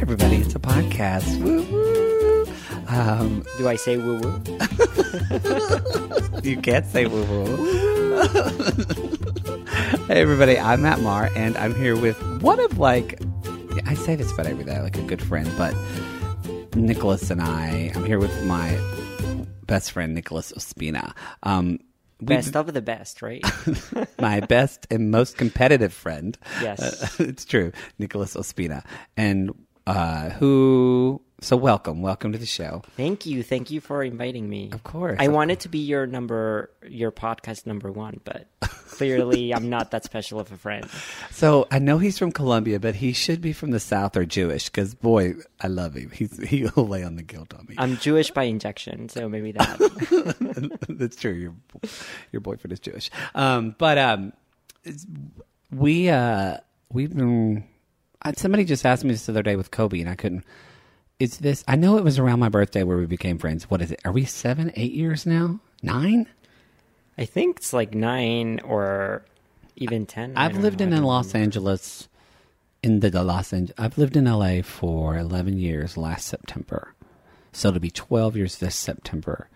everybody, it's a podcast. Woo woo. Um, Do I say woo woo? you can't say woo woo. hey, everybody, I'm Matt Marr, and I'm here with one of like, I say this about every day, like a good friend, but Nicholas and I, I'm here with my best friend, Nicholas Ospina. Um, we- Best of the best, right? my best and most competitive friend. Yes. Uh, it's true, Nicholas Ospina, and uh, who. So welcome, welcome to the show. Thank you, thank you for inviting me. Of course. I wanted to be your number, your podcast number one, but clearly I'm not that special of a friend. So I know he's from Colombia, but he should be from the South or Jewish. Because boy, I love him. He's he'll lay on the guilt on me. I'm Jewish by injection, so maybe that. That's true. Your your boyfriend is Jewish. Um, but um, we uh, we've been. Somebody just asked me this the other day with Kobe, and I couldn't. Is this? I know it was around my birthday where we became friends. What is it? Are we seven, eight years now? Nine? I think it's like nine or even ten. I've lived know, in Los. Angeles, in the, the Los Angeles. I've lived in LA for eleven years. Last September, so it'll be twelve years this September.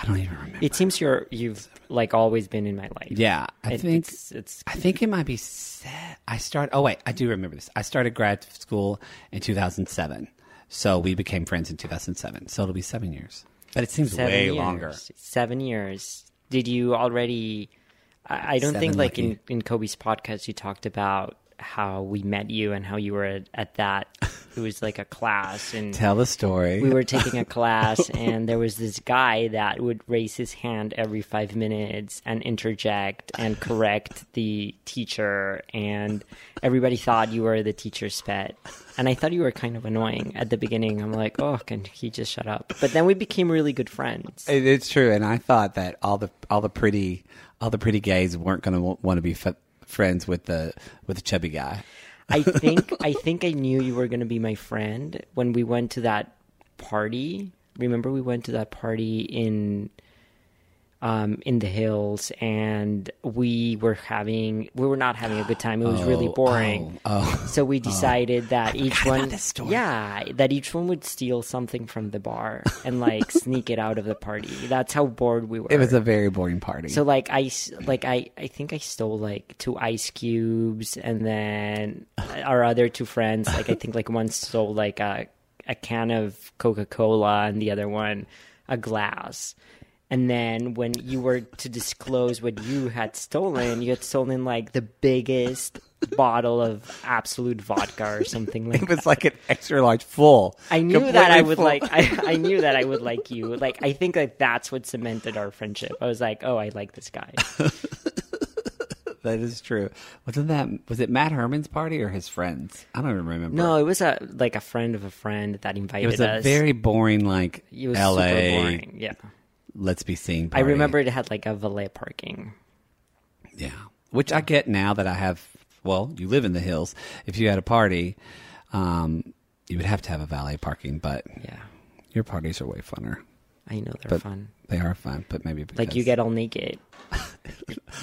I don't even remember. It seems you're you've like always been in my life. yeah, I It- think it's, it's I think it might be. set. I start. Oh wait, I do remember this. I started grad school in two thousand seven, so we became friends in two thousand seven. So it'll be seven years, but it seems seven way years. longer. Seven years. Did you already? I, I don't Seven think like in, in Kobe's podcast you talked about how we met you and how you were at, at that. It was like a class and. Tell the story. we were taking a class and there was this guy that would raise his hand every five minutes and interject and correct the teacher and everybody thought you were the teacher's pet and i thought you were kind of annoying at the beginning i'm like oh can he just shut up but then we became really good friends It, it's true, and I thought that all the all the pretty all the pretty gays weren't going to want to be f- friends with the with the chubby guy. I think I think I knew you were going to be my friend when we went to that party. Remember we went to that party in um in the hills and we were having we were not having a good time. It was really Oh, boring. Oh, oh. So we decided that each one. Yeah, that each one would steal something from the bar and like sneak it out of the party. That's how bored we were. it was a very boring party. So like I like I I think I stole like two ice cubes and then our other two friends like I think like one stole like a a can of Coca-Cola and the other one a glass. And then when you were to disclose what you had stolen, you had stolen like the biggest bottle of Absolut vodka or something like that. it was like an extra large full. I knew that I would full. like. I, I knew that I would like you. Like I think like that's what cemented our friendship. I was like, oh, I like this guy. that is true. Wasn't that was it Matt Herman's party or his friends? I don't even remember. No, it was a like a friend of a friend that invited it was a us. very boring like it was L.A. super boring. Yeah, Let's be seen. I remember it had like a valet parking. Yeah, which I get now that I have. Well, you live in the hills. If you had a party, um, you would have to have a valet parking. But Yeah, your parties are way funner. I know they're But fun. They are fun, but maybe because, Like you get all naked.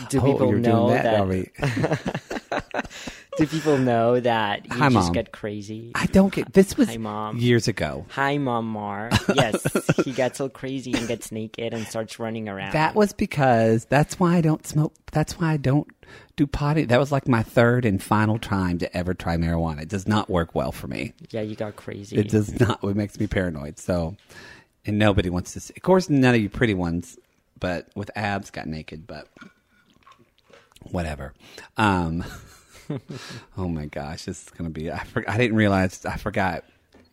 Do oh, people you're know that, that? Do people know that you Hi, just Mom. get crazy? I don't get. This was Hi, Mom. years ago. Hi, Mom Marr. Yes, he gets all crazy and gets naked and starts running around. That was because that's why I don't smoke. That's why I don't do potty. That was like my third and final time to ever try marijuana. It does not work well for me. yeah, you got crazy. It does not. It makes me paranoid. So, and nobody wants to. See. Of course, none of you pretty ones, but with abs, got naked. But whatever. Um. oh my gosh, this is gonna be. I for, I didn't realize. I forgot.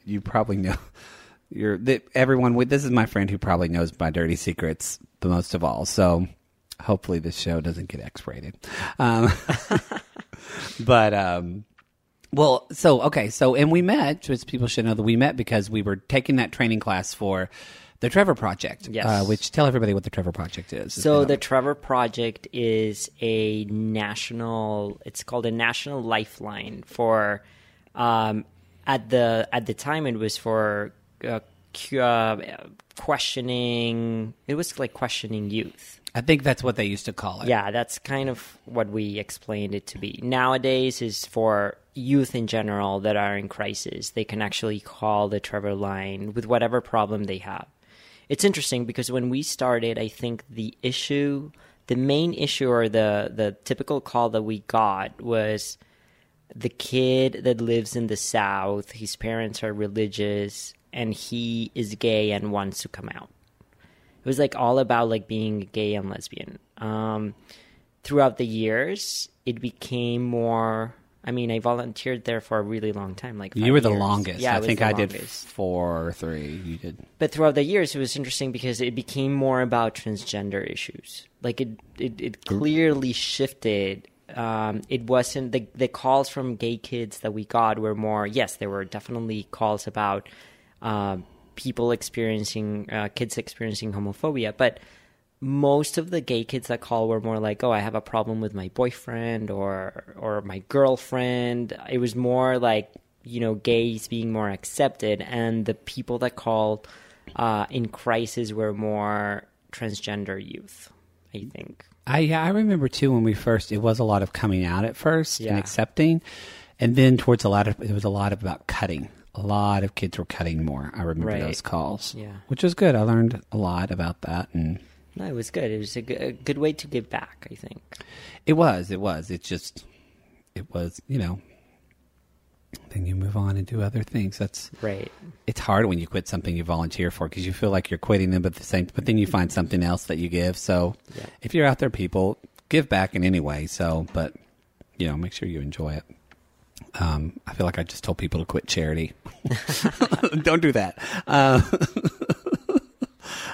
You probably know. You're that everyone. This is my friend who probably knows my dirty secrets the most of all. So. Hopefully this show doesn't get X-rated. Um, but um, well, so okay, so and we met. Just people should know that we met because we were taking that training class for the Trevor Project. Yes. Uh, which tell everybody what the Trevor Project is. So the Trevor Project is a national. It's called a national lifeline for. Um, at the at the time, it was for uh, uh, questioning. It was like questioning youth. I think that's what they used to call it. Yeah, that's kind of what we explained it to be. Nowadays is for youth in general that are in crisis. They can actually call the Trevor line with whatever problem they have. It's interesting because when we started, I think the issue, the main issue or the the typical call that we got was the kid that lives in the south, his parents are religious and he is gay and wants to come out it was like all about like being gay and lesbian. Um, throughout the years, it became more. I mean, I volunteered there for a really long time. Like you were the years. longest. Yeah, I think the I did four or three. You did. But throughout the years, it was interesting because it became more about transgender issues. Like it, it, it clearly shifted. Um, it wasn't the the calls from gay kids that we got were more. Yes, there were definitely calls about uh, people experiencing uh, kids experiencing homophobia, but most of the gay kids that call were more like, "Oh, I have a problem with my boyfriend or or my girlfriend." It was more like you know gays being more accepted, and the people that called uh, in crisis were more transgender youth. I think. I yeah, I remember too when we first. It was a lot of coming out at first Yeah. and accepting, and then towards a lot of it was a lot of about cutting. A lot of kids were cutting more. I remember Right. those calls. Yeah. which was good. I learned a lot about that, and No, it was good. It was a good, a good way to give back. I think. it was. It was. It just. It was. You know. Then you move on and do other things. That's Right. it's hard when you quit something you volunteer for because you feel like you're quitting them, but the same. But then you find something else that you give. So Yeah. if you're out there, people give back in any way. So, but you know, make sure you enjoy it. Um, I feel like I just told people to quit charity. Don't do that. Uh,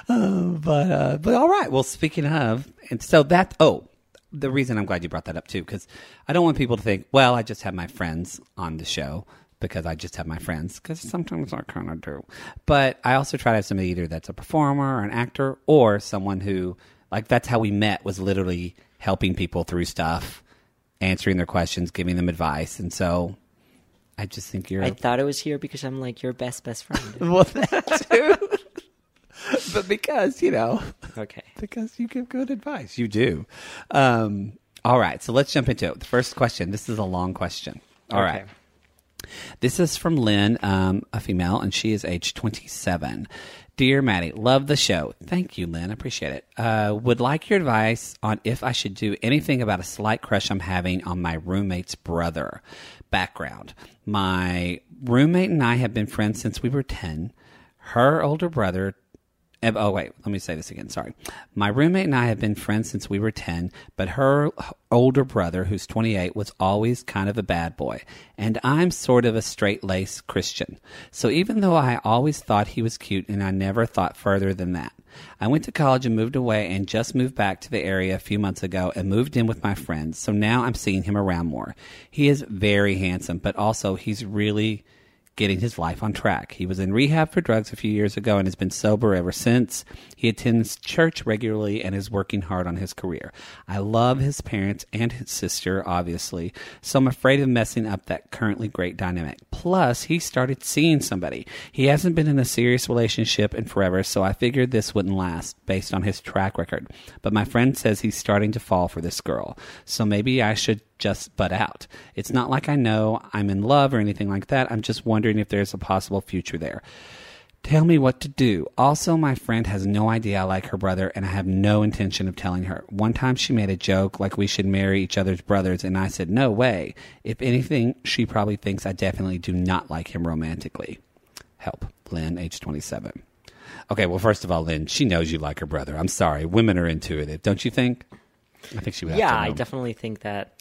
but uh, but all right. Well, speaking of, and so that oh, the reason I'm glad you brought that up too, because I don't want people to think, well, I just have my friends on the show because I just have my friends, because sometimes I kind of do. But I also try to have somebody either that's a performer or an actor or someone who, like, that's how we met was literally helping people through stuff, answering their questions, giving them advice, and so. I just think you're. I thought it was here because I'm like your best best friend. well, that too. but because you know, okay. because you give good advice. You do. Um, all right, so let's jump into it. The first question. This is a long question. All right. Okay. This is from Lynn, um, a female, and she is age 27. Dear Mattie, love the show. Thank you, Lynn. I appreciate it. Uh, would like your advice on if I should do anything about a slight crush I'm having on my roommate's brother. Background My roommate and I have been friends since we were 10. Her older brother Oh, wait, let me say this again. Sorry. My roommate and I have been friends since we were 10, but her older brother, who's 28, was always kind of a bad boy. And I'm sort of a straight laced Christian. So even though I always thought he was cute and I never thought further than that, I went to college and moved away and just moved back to the area a few months ago and moved in with my friends. So now I'm seeing him around more. He is very handsome, but also he's really getting his life on track. He was in rehab for drugs a few years ago and has been sober ever since. He attends church regularly and is working hard on his career. I love his parents and his sister, obviously, so I'm afraid of messing up that currently great dynamic. Plus, he started seeing somebody. He hasn't been in a serious relationship in forever, so I figured this wouldn't last based on his track record. But my friend says he's starting to fall for this girl, so maybe I should just butt out. It's not like I know I'm in love or anything like that. I'm just wondering if there's a possible future there. Tell me what to do. Also, my friend has no idea I like her brother, and I have no intention of telling her. One time she made a joke like we should marry each other's brothers, and I said, No way. If anything, she probably thinks I definitely do not like him romantically. Help. Lynn, age 27. Okay, well, first of all, Lynn, she knows you like her brother. I'm sorry. Women are intuitive, don't you think? I think she would have Yeah, I definitely think that.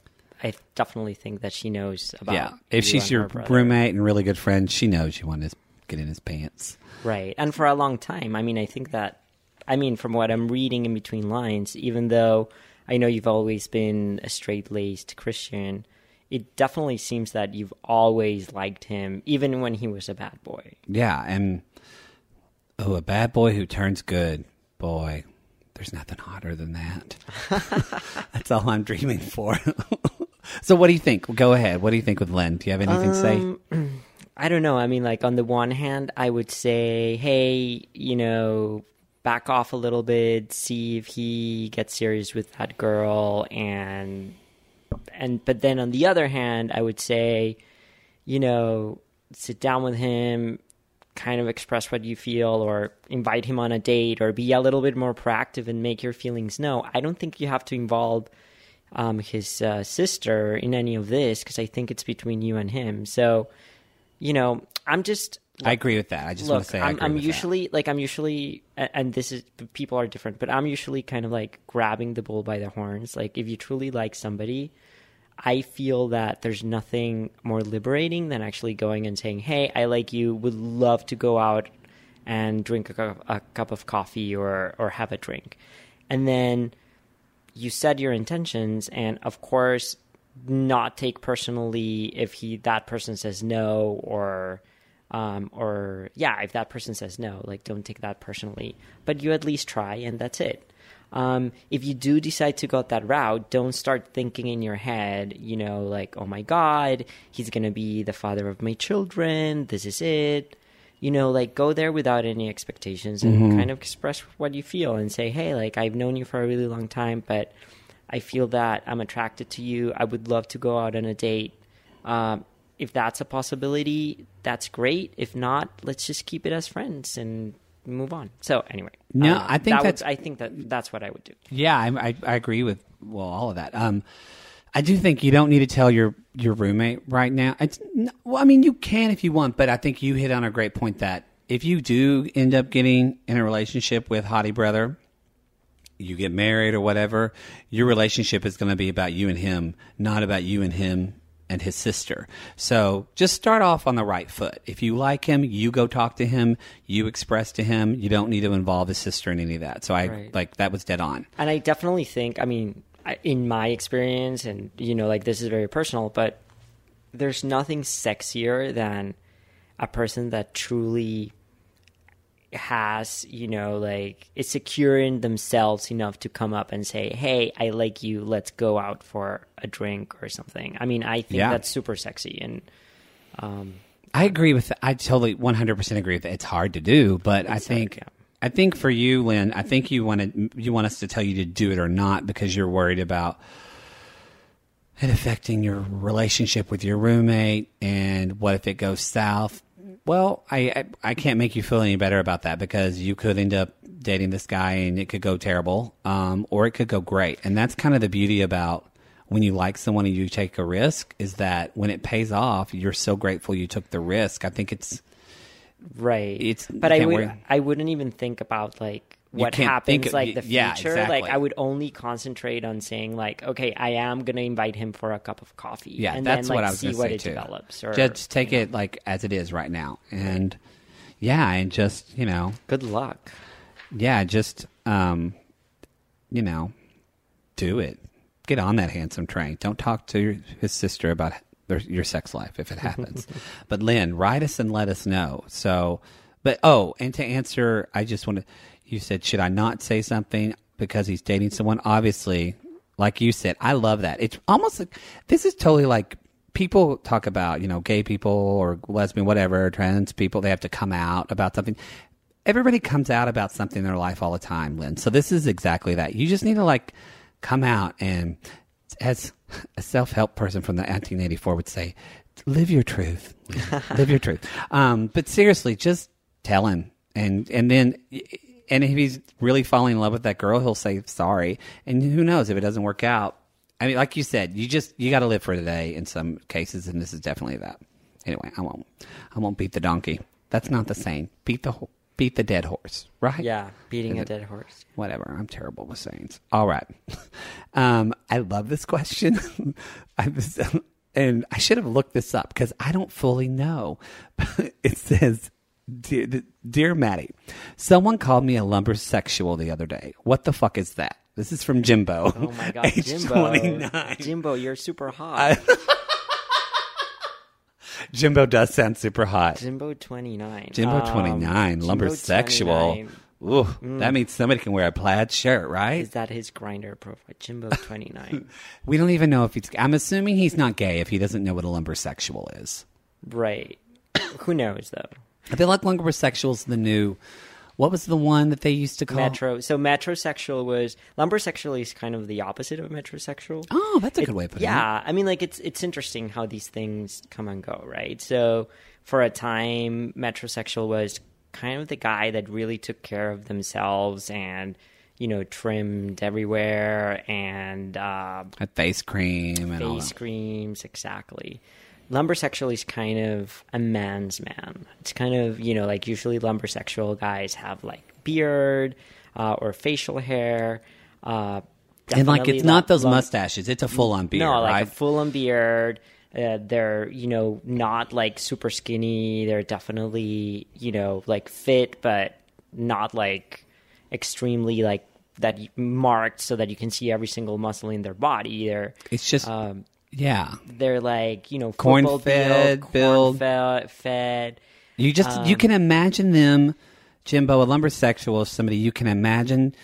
I definitely think that she knows about. Yeah, if you she's and your her brother. roommate and really good friend, she knows you want to get in his pants. right? And for a long time, I mean, I think that. I mean, from what I'm reading in between lines, even though I know you've always been a straight laced Christian, it definitely seems that you've always liked him, even when he was a bad boy. Yeah, and oh, a bad boy who turns good, boy. There's nothing hotter than that. That's all I'm dreaming for. so, what do you think? Go ahead. What do you think with Len? Do you have anything to say? Um, I don't know. I mean, like on the one hand, I would say, hey, you know, back off a little bit, see if he gets serious with that girl, and and but then on the other hand, I would say, you know, sit down with him, kind of express what you feel, or invite him on a date, or be a little bit more proactive and make your feelings known. I don't think you have to involve um, his uh, sister in any of this because I think it's between you and him. So, you know, I'm just. I agree with that. I just Look, want to say I'm, I'm with that. usually like I'm usually, and this is people are different, but I'm usually kind of like grabbing the bull by the horns. Like if you truly like somebody, I feel that there's nothing more liberating than actually going and saying, "Hey, I like you. Would love to go out and drink a, a cup of coffee or or have a drink," and then you said your intentions, and of course, not take personally if he that person says no or um, or yeah, if that person says no, like don't take that personally. But you at least try, and that's it. Um, if you do decide to go that route, don't start thinking in your head, you know, like, oh my God, he's to be the father of my children. This is it. You know, like go there without any expectations and kind of express what you feel and say, hey, like I've known you for a really long time, but I feel that I'm attracted to you. I would love to go out on a date. Um, if that's a possibility, that's great. If not, let's just keep it as friends and move on. So anyway, No, um, I think that that's- would, I think that that's what I would do. Yeah, I, I, I agree with well all of that. Um, I do think you don't need to tell your your roommate right now. It's, well, I mean, you can if you want, but I think you hit on a great point that if you do end up getting in a relationship with Hottie Brother, you get married or whatever, your relationship is going to be about you and him, not about you and him and his sister. So just start off on the right foot. If you like him, you go talk to him, you express to him. You don't need to involve his sister in any of that. So I Right. like that was dead on. And I definitely think, I mean, in my experience, and you know, like this is very personal, but there's nothing sexier than a person that truly has, you know, like is secure in themselves enough to come up and say, "Hey, I like you. Let's go out for a drink or something." I mean, I think Yeah. that's super sexy, and um, I agree with. I totally one hundred percent agree with it. It's hard to do, but I think. hard, yeah. I think for you, Lynn, I think you want you want us to tell you to do it or not because you're worried about it affecting your relationship with your roommate and what if it goes south. Well, I, I I can't make you feel any better about that because you could end up dating this guy and it could go terrible, um, or it could go great. And that's kind of the beauty about when you like someone and you take a risk is that when it pays off, you're so grateful you took the risk. I think it's right. It's- but I would, worry. I wouldn't even think about like what happens, of- like the yeah, future. Like. I would only concentrate on saying, like, okay, I am gonna invite him for a cup of coffee. Yeah, and that's then, what like, I was see what say it too. develops. Or just take it like as it is right now, and yeah, and just you know, good luck. yeah, just um, you know, do it. Get on that handsome train. Don't talk to your, his sister about their, your sex life if it happens. but Lynn, write us and let us know. So, but oh, and to answer, I just want to. You said, should I not say something because he's dating someone? Obviously, like you said, I love that. It's almost like this is totally like people talk about, you know, gay people or lesbian, whatever, trans people. They have to come out about something everybody comes out about something in their life all the time, Lynn. So this is exactly that. You just need to like come out and, as a self-help person from the 1984 would say, live your truth, live your truth. Um, but seriously, just tell him, and and then. And if he's really falling in love with that girl, he'll say sorry. And who knows if it doesn't work out? I mean, like you said, you just you got to live for today in some cases, and this is definitely that. Anyway, I won't I won't beat the donkey. That's not the same. Beat the ho- beat the dead horse, right? Yeah, beating a dead horse. Whatever. I'm terrible with sayings. All right. Um, I love this question. I was, and I should have looked this up because I don't fully know. it says, Dear, Dear Mattie, someone called me a lumbersexual the other day. What the fuck is that? This is from Jimbo. Oh my god, Jimbo! 29. Jimbo, you're super hot. Jimbo does sound super hot. Jimbo twenty nine. Jimbo um, 29, lumbersexual. Ooh, mm. that means somebody can wear a plaid shirt, right? Is that his Grindr profile? Jimbo twenty nine. We don't even know if he's. I'm assuming he's not gay if he doesn't know what a lumbersexual is. right. Who knows though? I feel like lumbersexual's the new What was the one that they used to call Metro. So metrosexual was lumbersexual is kind of the opposite of metrosexual. Oh, that's a good way of putting it. yeah, I mean, like it's it's interesting how these things come and go, right? So for a time, metrosexual was kind of the guy that really took care of themselves and you know trimmed everywhere and uh, Had face cream and all face creams exactly. Lumbersexual is kind of a man's man. It's kind of you know like usually lumbersexual guys have like beard uh, or facial hair. Uh, And like it's not those lum- mustaches; it's a full on beard, no, like right? a full on beard. Uh, they're you know not like super skinny. They're definitely you know like fit, but not like extremely like that marked so that you can see every single muscle in their body. They're it's just um, yeah. they're like you know Corn fed, build, build. corn fed. You just Um, you can imagine them, Jimbo, a lumbersexual, somebody you can imagine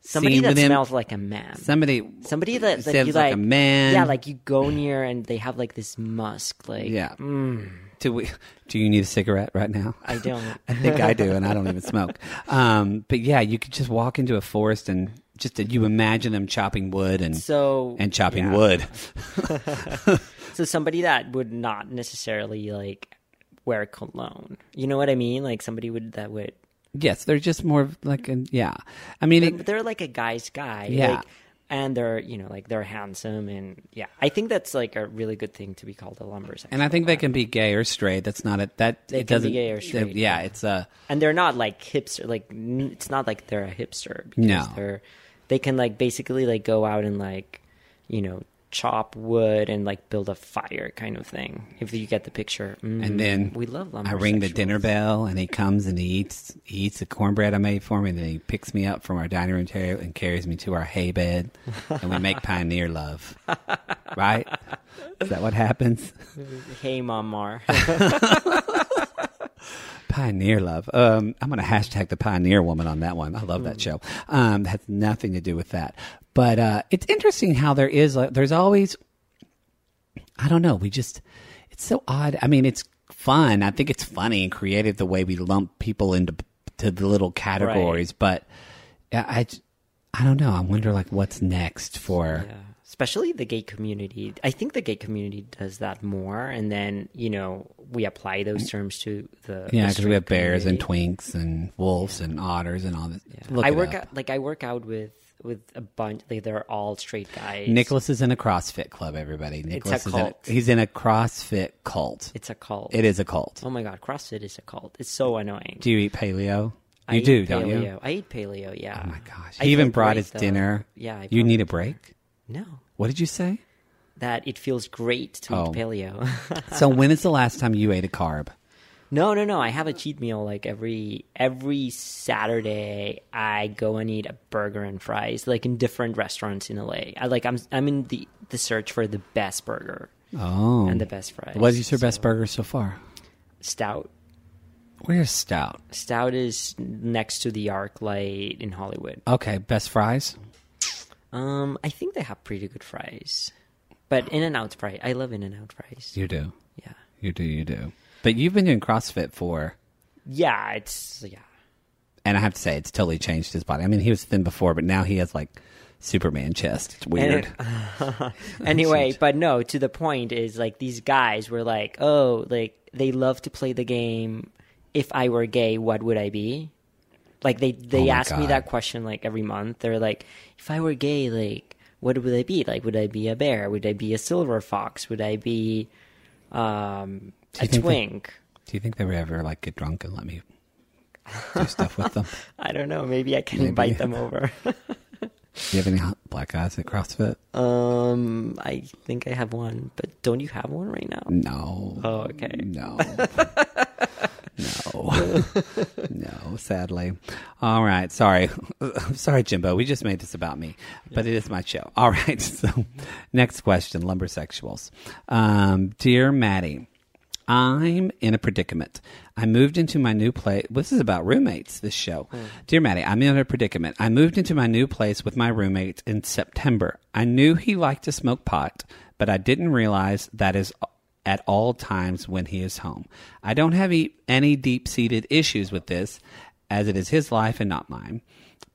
somebody that smells like a man. somebody Somebody that, that you like like, a man. Yeah, like you go near and they have like this musk. Like yeah. mm, Do we? Do you need a cigarette right now? I don't. I think I do, and I don't even smoke. Um, but yeah, you could just walk into a forest and just that you imagine them chopping wood and So and chopping yeah. wood. So somebody that would not necessarily like wear cologne. You know what I mean? Like somebody would that would Yes, they're just more like a, yeah. I mean, it, they're like a guy's guy. Yeah. Like, and they're you know like they're handsome and yeah. I think that's like a really good thing to be called a lumbersexual. and I think they can be gay or straight. That's not it. That They it can doesn't. gay or straight, Yeah, yeah. it's a and they're not like hipster. Like it's not like they're a hipster. Because No. they're they can like basically like go out and like you know chop wood and like build a fire kind of thing. If you get the picture. Mm, And then we love lumbersexuals. I ring the dinner bell, and he comes and he eats he eats the cornbread I made for him, and then he picks me up from our dining room table and carries me to our hay bed, and we make pioneer love. Right? Is that what happens? Hey, Mom Marr. Pioneer love. Um, I'm going to hashtag the Pioneer Woman on that one. I love that show. Um, nothing to do with that, but uh, it's interesting how there is. Like, there's always. I don't know. We just. It's so odd. I mean, it's fun. I think it's funny and creative the way we lump people into to the little categories. But yeah, I. I don't know. I wonder like what's next for. Yeah. Especially the gay community. I think the gay community does that more, and then you know we apply those terms to the Yeah, because we have bears and twinks and wolves and otters and all this. Look I work out like I work out with with a bunch. Like, they're all straight guys. Nicholas is in a CrossFit club. Everybody, Nicholas is cult. in a, he's in a CrossFit cult. It's a cult. It is a cult. Oh my god, CrossFit is a cult. It's so annoying. Do you eat paleo? You eat do, paleo. don't you? I eat paleo. Yeah. Oh my gosh! I He even brought great, his though. dinner. Yeah. I You need a break. no. What did you say? That it feels great to Oh. eat paleo. so when is the last time you ate a carb? No, no, no. I have a cheat meal like every every Saturday. I go and eat a burger and fries, like in different restaurants in LA. I like I'm I'm in the the search for the best burger Oh, and the best fries. what is your best burger so far? Stout. Where's Stout? Stout is next to the ArcLight in Hollywood. Okay, best fries. Um, I think they have pretty good fries, but In-N-Out fries. I love In-N-Out fries. You do, Yeah, you do, you do. But you've been doing CrossFit for, yeah. It's yeah. and I have to say, it's totally changed his body. I mean, he was thin before, but now he has like Superman chest. It's weird. And anyway, but no, to the point is like these guys were like, oh, like they love to play the game. If I were gay, what would I be? Like they they Oh ask me that question like every month. They're like, if I were gay, like what would I be? Like would I be a bear? Would I be a silver fox? Would I be um, a you think they- twink? Do you think they would ever like get drunk and let me do stuff with them? I don't know. Maybe I can Maybe. invite them over. Do you have any black guys at CrossFit? um, I think I have one, but don't you have one right now? No. Oh, okay. No. no. no, sadly. All right. Sorry. sorry, Jimbo. We just made this about me, but it is my show. All right. So, next question Lumbersexuals. Um, Dear Mattie, I'm in a predicament. I moved into my new place. This is about roommates, this show. Dear Mattie, I'm in a predicament. I moved into my new place with my roommate in September. I knew he liked to smoke pot, but I didn't realize that is at all times when he is home. I don't have any deep seated issues with this, as it is his life and not mine.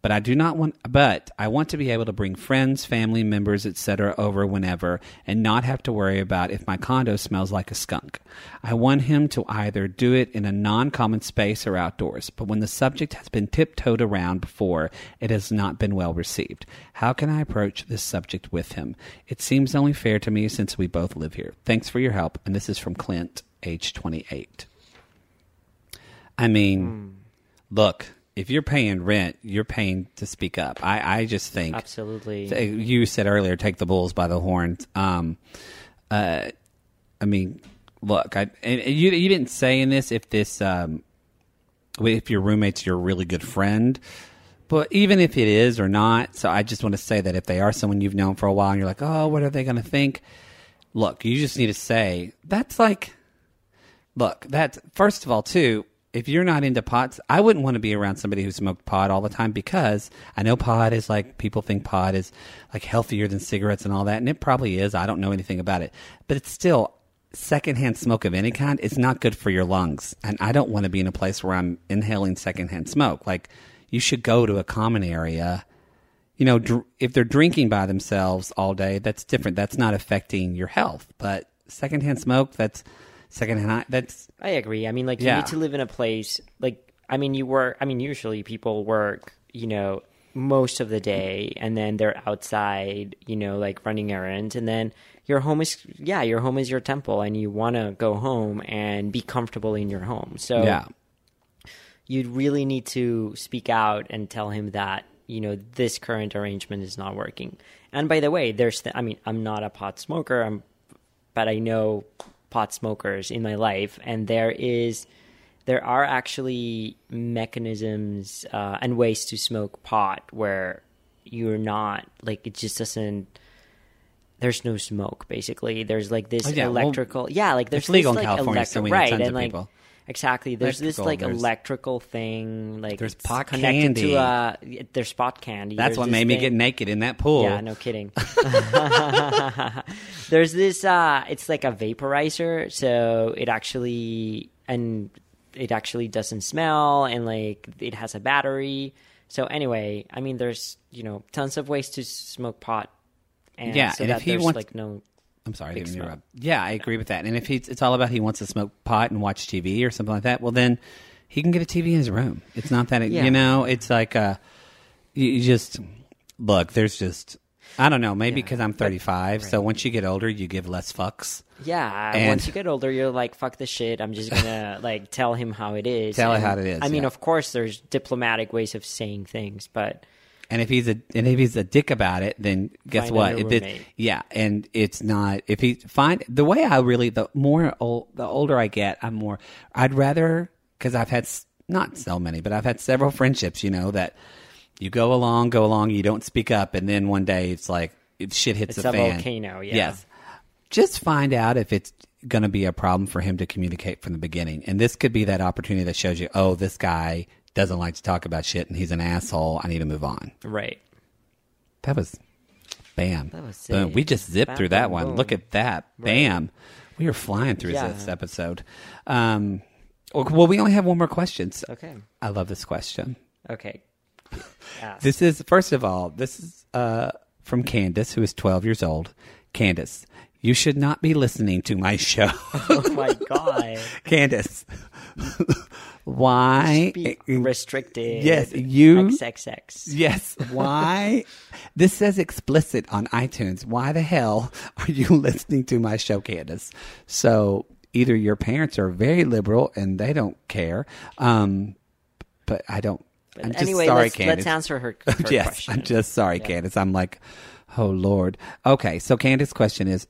But I do not want but I want to be able to bring friends, family members, etc. over whenever and not have to worry about if my condo smells like a skunk. I want him to either do it in a non-common space or outdoors, but when the subject has been tiptoed around before, it has not been well received. How can I approach this subject with him? It seems only fair to me since we both live here. Thanks for your help, and this is from Clint, age 28. I mean, hmm. look, if you're paying rent, you're paying to speak up. I, I just think Absolutely. you said earlier, take the bulls by the horns. Um, uh, I mean, look, I and you you didn't say in this if this um, if your roommate's your really good friend, but even if it is or not, so I just want to say that if they are someone you've known for a while and you're like, oh, what are they going to think? Look, you just need to say that's like, look, that's first of all, too. If you're not into pots, I wouldn't want to be around somebody who smoked pot all the time because I know pot is like people think pot is like healthier than cigarettes and all that, and it probably is. I don't know anything about it, but it's still secondhand smoke of any kind is not good for your lungs, and I don't want to be in a place where I'm inhaling secondhand smoke. Like you should go to a common area you know, dr- if they're drinking by themselves all day, that's different. That's not affecting your health. But secondhand smoke, that's secondhand. That's I agree. I mean, like you Yeah. need to live in a place like I mean, you work. I mean, usually people work, you know, most of the day, and then they're outside, you know, like running errands, and then your home is yeah, your home is your temple, and you want to go home and be comfortable in your home. So yeah, you'd really need to speak out and tell him that you know this current arrangement is not working. And by the way, there's th- I mean I'm not a pot smoker, I'm, but I know pot smokers in my life, and there is there are actually mechanisms uh, and ways to smoke pot where you're not like it just doesn't. There's no smoke. Basically, there's like this Oh, yeah, well, electrical. yeah, like there's it's legal this, in like, California, electri- so we right, tons and of like people. Exactly. There's this like there's- electrical thing. Like There's pot connected candy. to uh there's pot candy. that's There's what made me get naked in that pool. Yeah, no kidding. There's this uh it's like a vaporizer, so it actually and it actually doesn't smell and like it has a battery. So anyway, I mean there's, you know, tons of ways to smoke pot. And Yeah, so and that if he there's wants- like no I'm sorry, I didn't interrupt. Yeah, I agree with that. And if he's, it's all about he wants to smoke pot and watch TV or something like that, well then he can get a TV in his room. It's not that Yeah. you know. It's like uh, you, just look. There's just I don't know. Maybe Yeah. because I'm 35, so once you get older, you give less fucks. Yeah, And- once you get older, you're like, "Fuck this shit." I'm just gonna like tell him how it is. Tell it how it is, I mean, of course, there's diplomatic ways of saying things, but And if he's a and if he's a dick about it, then guess Find what? It yeah, and it's not. If he find the way I really the more old, the older I get, I'm more. I'd rather because I've had not so many, but I've had several friendships. You know that you go along, go along, you don't speak up, and then one day it's like it, shit hits It's the a fan. volcano, yeah. Yes, just find out if it's going to be a problem for him to communicate from the beginning, and this could be that opportunity that shows you, oh, this guy doesn't like to talk about shit, and he's an asshole. I need to move on. right. That was bam. That was Boom. We just zipped Bam, through that boom, one. boom. Look at that. Bam. We are flying through Yeah. this episode. Um, well, we only have one more question. So Okay. I love this question. Okay. Ask. This is, first of all, this is uh, from Candace, who is 12 years old. Candace, you should not be listening to my show. oh my god. Candace, why? Be restricted. Yes, you- XXX. Yes. Why? this says explicit on iTunes. Why the hell are you listening to my show, Candace? So either your parents are very liberal and they don't care, um, but I don't. I'm just anyway, sorry, let's, Candace. let's answer her, her yes, question. I'm just sorry, Candace. I'm like, oh Lord. Okay, so Candace's question is.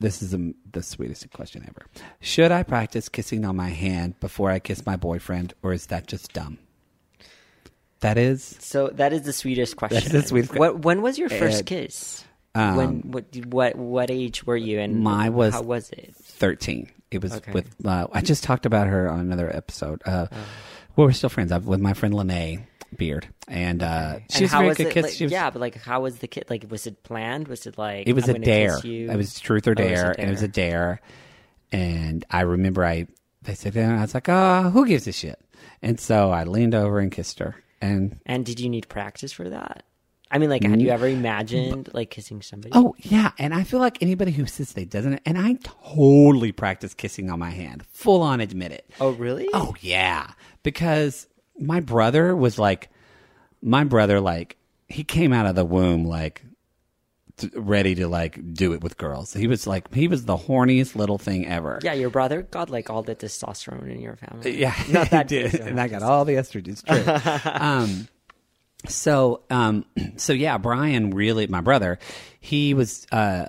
This is um the sweetest question ever. Should I practice kissing on my hand before I kiss my boyfriend, or is that just dumb? That is So that is the sweetest question. the sweetest What, when was your first Uh, kiss? um, when what what what age were you and my was- how was it? 13. It was Okay. with, uh, I just talked about her on another episode. Uh, well, we're still friends. I'm with my friend Lene Beard. And uh, And she's a how very good kiss. like- She was, yeah, but like how was the kid? Like was it planned? Was it like It was I'm a dare. It was truth or Oh, it dare, and it was a dare. dare. And I remember I they said, and I was like, oh, who gives a shit? And so I leaned over and kissed her. And And did you need practice for that? I mean, like, had you ever imagined like kissing somebody? oh yeah, and I feel like anybody who says they doesn't, and I totally practice kissing on my hand, full on admit it. Oh, really? Oh yeah, because my brother was like, my brother like he came out of the womb like t- ready to like do it with girls. He was like he was the horniest little thing ever. Yeah, your brother got like all the testosterone in your family. Yeah, Not that he did, and I got all the estrogen. It's true. um, so, um, so yeah, Brian really, my brother, he was, uh,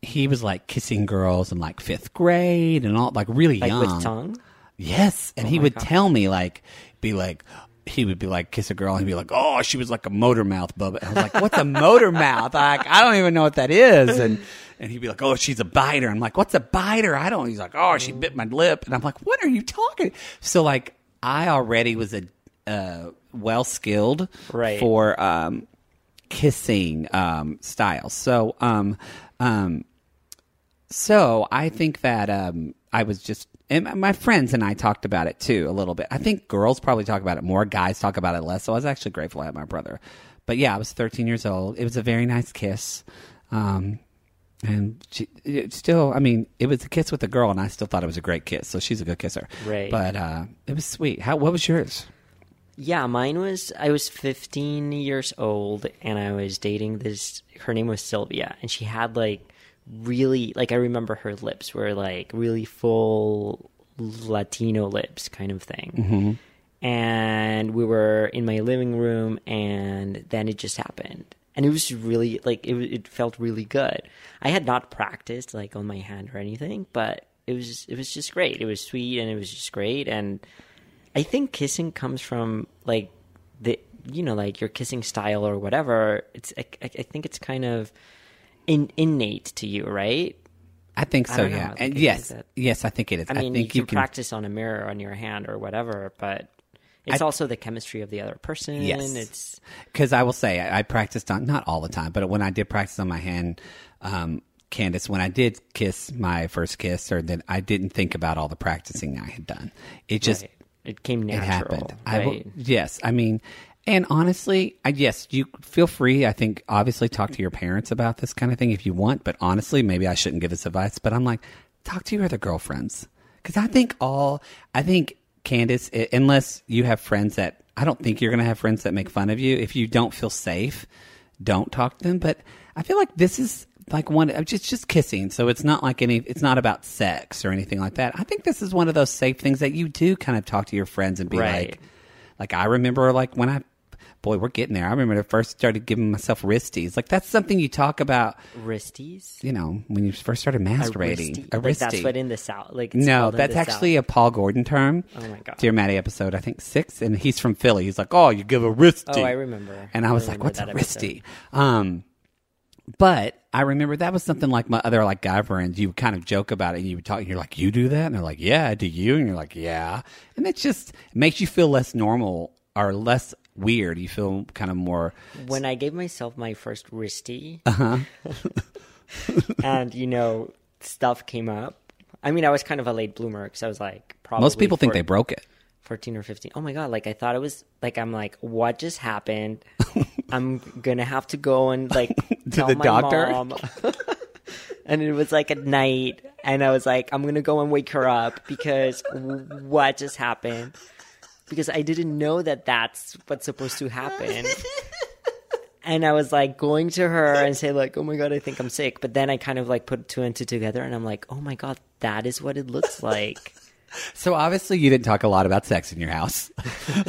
he was like kissing girls in like fifth grade and all, like really Like young. with tongue? Yes, and he my would God. tell me like, be like. He would be like, kiss a girl, and he'd be like, "Oh, she was like a motor mouth, Bubba." I was like, "What's a motor mouth?" Like, I don't even know what that is. And and he'd be like, "Oh, she's a biter." I'm like, "What's a biter?" I don't. He's like, "Oh, she bit my lip," and I'm like, "What are you talking?" So like, I already was a uh, well skilled Right. for um, kissing um, styles. So um, um, so I think that um, I was just, and my friends and I talked about it too a little bit. I think girls probably talk about it more, guys talk about it less. So I was actually grateful I had my brother. But yeah, I was 13 years old. It was a very nice kiss. Um, and she, it still, I mean, it was a kiss with a girl, and I still thought it was a great kiss. So she's a good kisser. Right. But uh, it was sweet. How? What was yours? Yeah, mine was I was 15 years old and I was dating this her name was Sylvia and she had like really like I remember her lips were like really full Latino lips kind of thing. Mm-hmm. And we were in my living room and then it just happened. And it was really like it it felt really good. I had not practiced like on my hand or anything, but it was it was just great. It was sweet and it was just great and I think kissing comes from like the you know like your kissing style or whatever. It's I I think it's kind of in, innate to you, right? I think so. don't. Yeah. Think yes, yes, I think it is. I mean, think you can practice on a mirror on your hand or whatever, but it's I- also the chemistry of the other person. Yes. It's because I will say I, I practiced on not all the time, but when I did practice on my hand, um, Candace, when I did kiss my first kiss, or then I didn't think about all the practicing I had done. It just right. it came it natural. happened. I yes, I mean, and honestly, I yes, you feel free. I think obviously talk to your parents about this kind of thing if you want, but honestly, maybe I shouldn't give this advice. But I'm like, talk to your other girlfriends because I think all I think Candace, i- unless you have friends that I don't think you're going to have friends that make fun of you. If you don't feel safe, don't talk to them. But I feel like this is like one of just just kissing so it's not like any it's not about sex or anything like that i think this is one of those safe things that you do kind of talk to your friends and be Right. like like I remember, like when I, boy, we're getting there. I remember I first started giving myself wristies. Like that's something you talk about, Wristies. you know, when you first started A masturbating. wristy. Like, that's what in the south. Like it's no, that's actually South. a Paul Gordon term. Oh my God. Dear Mattie episode, I think six, and he's from Philly. He's like, oh, you give a wristie. Oh, I remember. And I I was like, what's a wristie? Um, but I remember that was something like my other like guy friends. You would kind of joke about it. and You would talk. And you're like, you do that, and they're like, yeah, do you? And you're like, yeah. And it just makes you feel less normal or less weird. You feel kind of more. when I gave myself my first wristy, Uh-huh. and you know stuff came up. I mean, I was kind of a late bloomer because I was like probably Most people think they broke it. 14 or 15. Oh my god, like I thought it was like I'm like what just happened? I'm to have to go and like tell the my doctor? mom. and it was like at night and I was like I'm to go and wake her up because what just happened? Because I didn't know that that's what's supposed to happen. And I was like going to her and say like, "Oh my god, I think I'm sick." But then I kind of like put two and two together, and I'm like, "Oh my god, that is what it looks like." So obviously, you didn't talk a lot about sex in your house.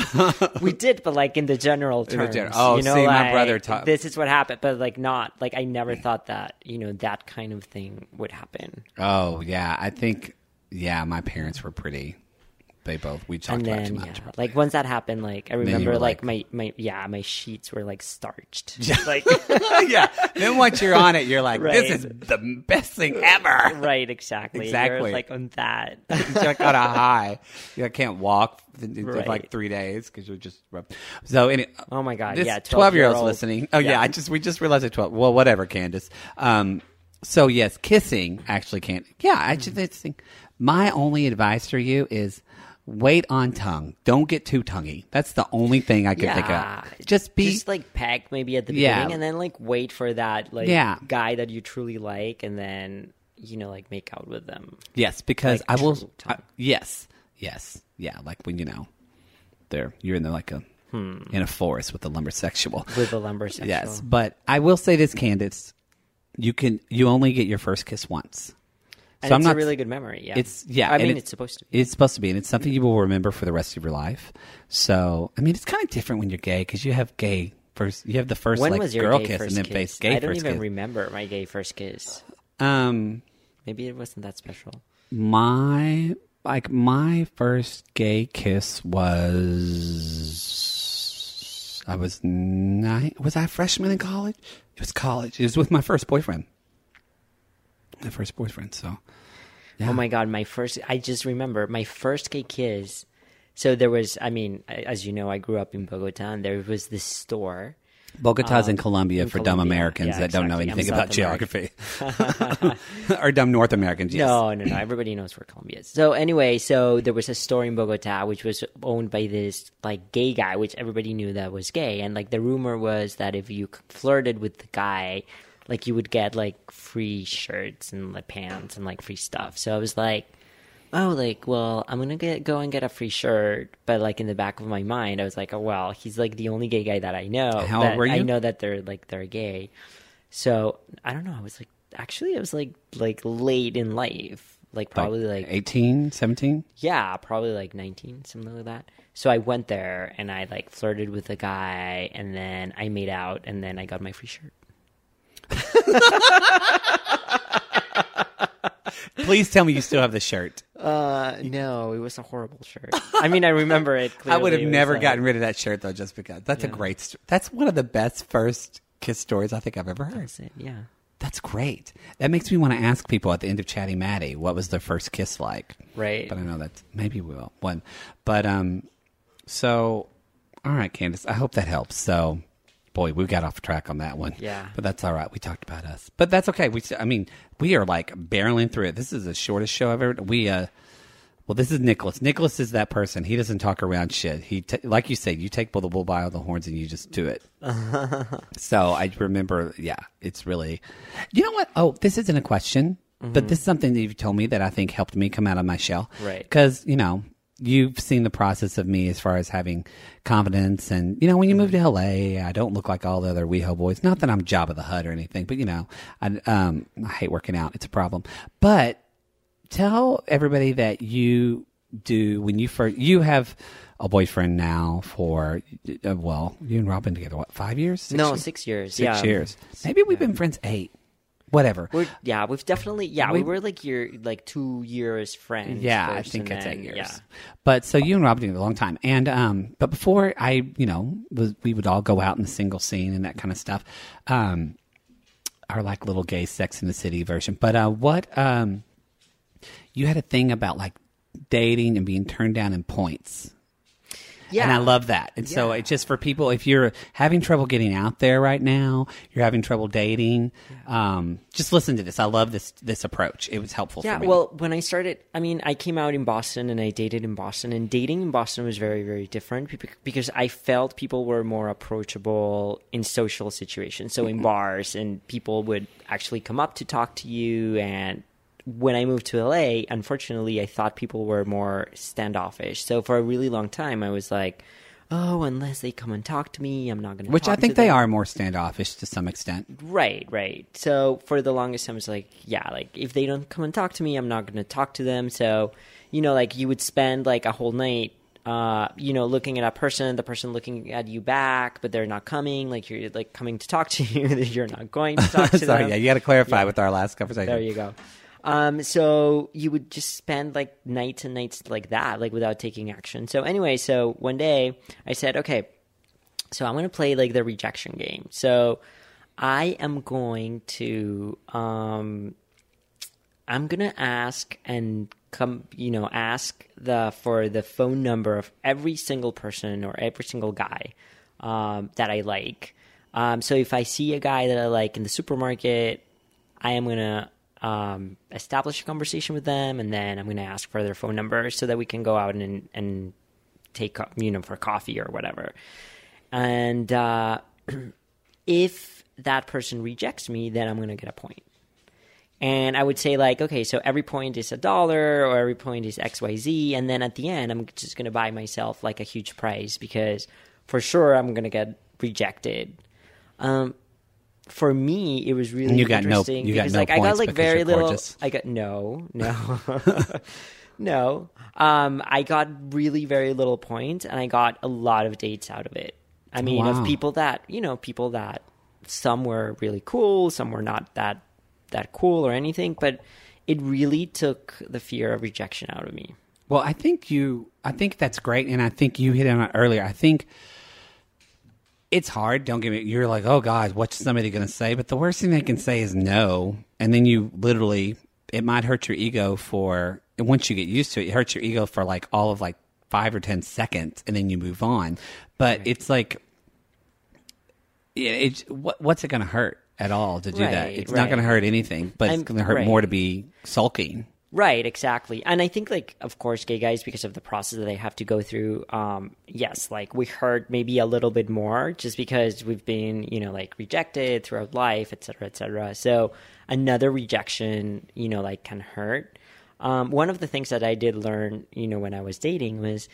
we did, but like in the general the terms. general- oh, you know, see, my brother ta- This is what happened, but like not like I never thought that you know that kind of thing would happen. Oh yeah, I think yeah, my parents were pretty. They both we talked and about then too yeah, much. like once that happened, like I remember like, like- my my yeah my sheets were like starched. like yeah. Then once you're on it, you're like, Right. this is the best thing ever. right, exactly. Exactly. You're like on that. you're like on a high. You can't walk for Right. like three days because you're just. So any. Oh my god, yeah, twelve year olds listening. Oh yeah. yeah. I just we just realized at twelve. Well, whatever, Candace. Um, so yes, kissing actually can't. Yeah, I just think my only advice for you is wait on tongue. Don't get too tonguey. That's the only thing I can think Yeah. of. Just be just like peck maybe at the Yeah. beginning, and then like wait for that like Yeah. guy that you truly like, and then you know like make out with them. yes, because like I will. true I, tongue. yes, yes, yeah. Like when you know, there you're in the like a Hmm. in a forest with a lumbersexual. with the lumbersexual. Yes, but I will say this, Candace. You can you only get your first kiss once. And So I'm it's not a really good memory. Yeah, It's yeah. I mean, it- it's supposed to be. It's supposed to be, and it's something you will remember for the rest of your life. So, I mean, it's kind of different when you're gay because you have gay first. You have the first When like was your girl kiss and then kiss? face gay I don't even kiss. remember my gay first kiss. um, Maybe it wasn't that special. my like my first gay kiss was I was nine. Was I a freshman in college? It was college. It was with my first boyfriend. My first boyfriend. So, yeah. Oh my god, my first I just remember my first gay kiss. So there was I mean, as you know, I grew up in Bogota and there was this store. Bogota's in um, Colombia in for dumb Americans Yeah, that don't know anything about geography, or dumb North Americans. Yes. No, no, no. Everybody knows where Colombia is. So anyway, so there was a store in Bogota which was owned by this like gay guy, which everybody knew that was gay, and like the rumor was that if you flirted with the guy, like you would get like free shirts and like pants and like free stuff. So I was like, oh, like well, I'm gonna get go and get a free shirt, but like in the back of my mind, I was like, oh well, he's like the only gay guy that I know. How old were I know that they're like they're gay. So I don't know. I was like, actually, I was like like late in life, like probably like, 18, 17? yeah, probably like nineteen, something like that. So I went there and I like flirted with a guy, and then I made out, and then I got my free shirt. Please tell me you still have the shirt. Uh, no, it was a horrible shirt. I mean, I remember it. I would have It was, never uh, gotten rid of that shirt though, just because. That's a great. St- that's one of the best first kiss stories I think I've ever heard. That's it. Yeah. That's great. That makes me want to ask people at the end of Chatty Mattie what was their first kiss like. Right. But I know that maybe we will one. But um, so all right, Candace. I hope that helps. So, boy, we got off track on that one. Yeah. But that's all right. We talked about us, but that's okay. We, I mean, we are like barreling through it. This is the shortest show I've ever. We uh. Well, this is Nicholas. Nicholas is that person. He doesn't talk around shit. He, t- like you said, you take the bull by all the horns and you just do it. so I remember, yeah, it's really. You know what? Oh, this isn't a question, but this is something that you've told me that I think helped me come out of my shell. Right. Because you know you've seen the process of me as far as having confidence, and you know when you move to LA, I don't look like all the other WeHo boys. Not that I'm Jabba the Hutt or anything, but you know, I um I hate working out. It's a problem, but tell everybody that you do when you first you have a boyfriend now for uh, well you and Robin together what five years Six no, years? six years. six yeah. years maybe we've been friends eight whatever. We're, yeah, we've definitely yeah We- we, were like year like two years friends. yeah I think it's then- eight years. Yeah. but so you and Rob together a long time. And um but before I you know was we would all go out in the single scene and that kind of stuff. Um our like little gay Sex in the City version. But uh what um you had a thing about like dating and being turned down in points Yeah, And I love that. And so it's just for people, if you're having trouble getting out there right now, you're having trouble dating, um, just listen to this. I love this, this approach. It was helpful Yeah, for me. well, when I started, I mean, I came out in Boston and I dated in Boston, and dating in Boston was very, very different because I felt people were more approachable in social situations. So in bars, and people would actually come up to talk to you. And when I moved to LA, unfortunately, I thought people were more standoffish. So for a really long time, I was like, oh, unless they come and talk to me, I'm not going to which I think they are more standoffish to some extent. Right, right. So for the longest time, it's like, yeah, like if they don't come and talk to me, I'm not going to talk to them. So, you know, like you would spend like a whole night, uh, you know, looking at a person, the person looking at you back, but they're not coming. Like you're like coming to talk to you, you're not going to talk to them. Sorry, them. yeah, you got to clarify with our last conversation. There you go. Um, so you would just spend like nights and nights like that, like without taking action. So anyway, so one day I said, okay, so I'm going to play like the rejection game. So I am going to, um, I'm going to ask and come, you know, ask the, for the phone number of every single person or every single guy, um, that I like. Um, so if I see a guy that I like in the supermarket, I am gonna um, establish a conversation with them, and then I'm going to ask for their phone number so that we can go out and and take you know for coffee or whatever. And uh, if that person rejects me, then I'm going to get a point. And I would say like, okay, so every point is a dollar or every point is XYZ. And then at the end, I'm just going to buy myself like a huge prize because for sure I'm going to get rejected. Um, for me, it was really you got no- interesting you got because no like I got like very little. gorgeous. I got no, no, no. Um, I got really very little points, and I got a lot of dates out of it. I mean, Wow. of people that you know, people that some were really cool, some were not that that cool or anything, but it really took the fear of rejection out of me. Well, I think you. I think that's great, and I think you hit on it earlier. I think it's hard. Don't get me. You're like, oh God, what's somebody going to say? But the worst thing they can say is no, and then you literally, it might hurt your ego for. And once you get used to it, it hurts your ego for like all of like five or ten seconds, and then you move on. But it's like, yeah, it's what, what's it going to hurt at all to do that? Right, It's not going to hurt anything, but I'm- it's going to hurt right. more to be sulking. Right, exactly. And I think like of course gay guys because of the process that they have to go through, um, yes, like we hurt maybe a little bit more just because we've been, you know, like rejected throughout life, et cetera, et cetera. So another rejection, you know, like can hurt. Um, one of the things that I did learn, you know, when I was dating was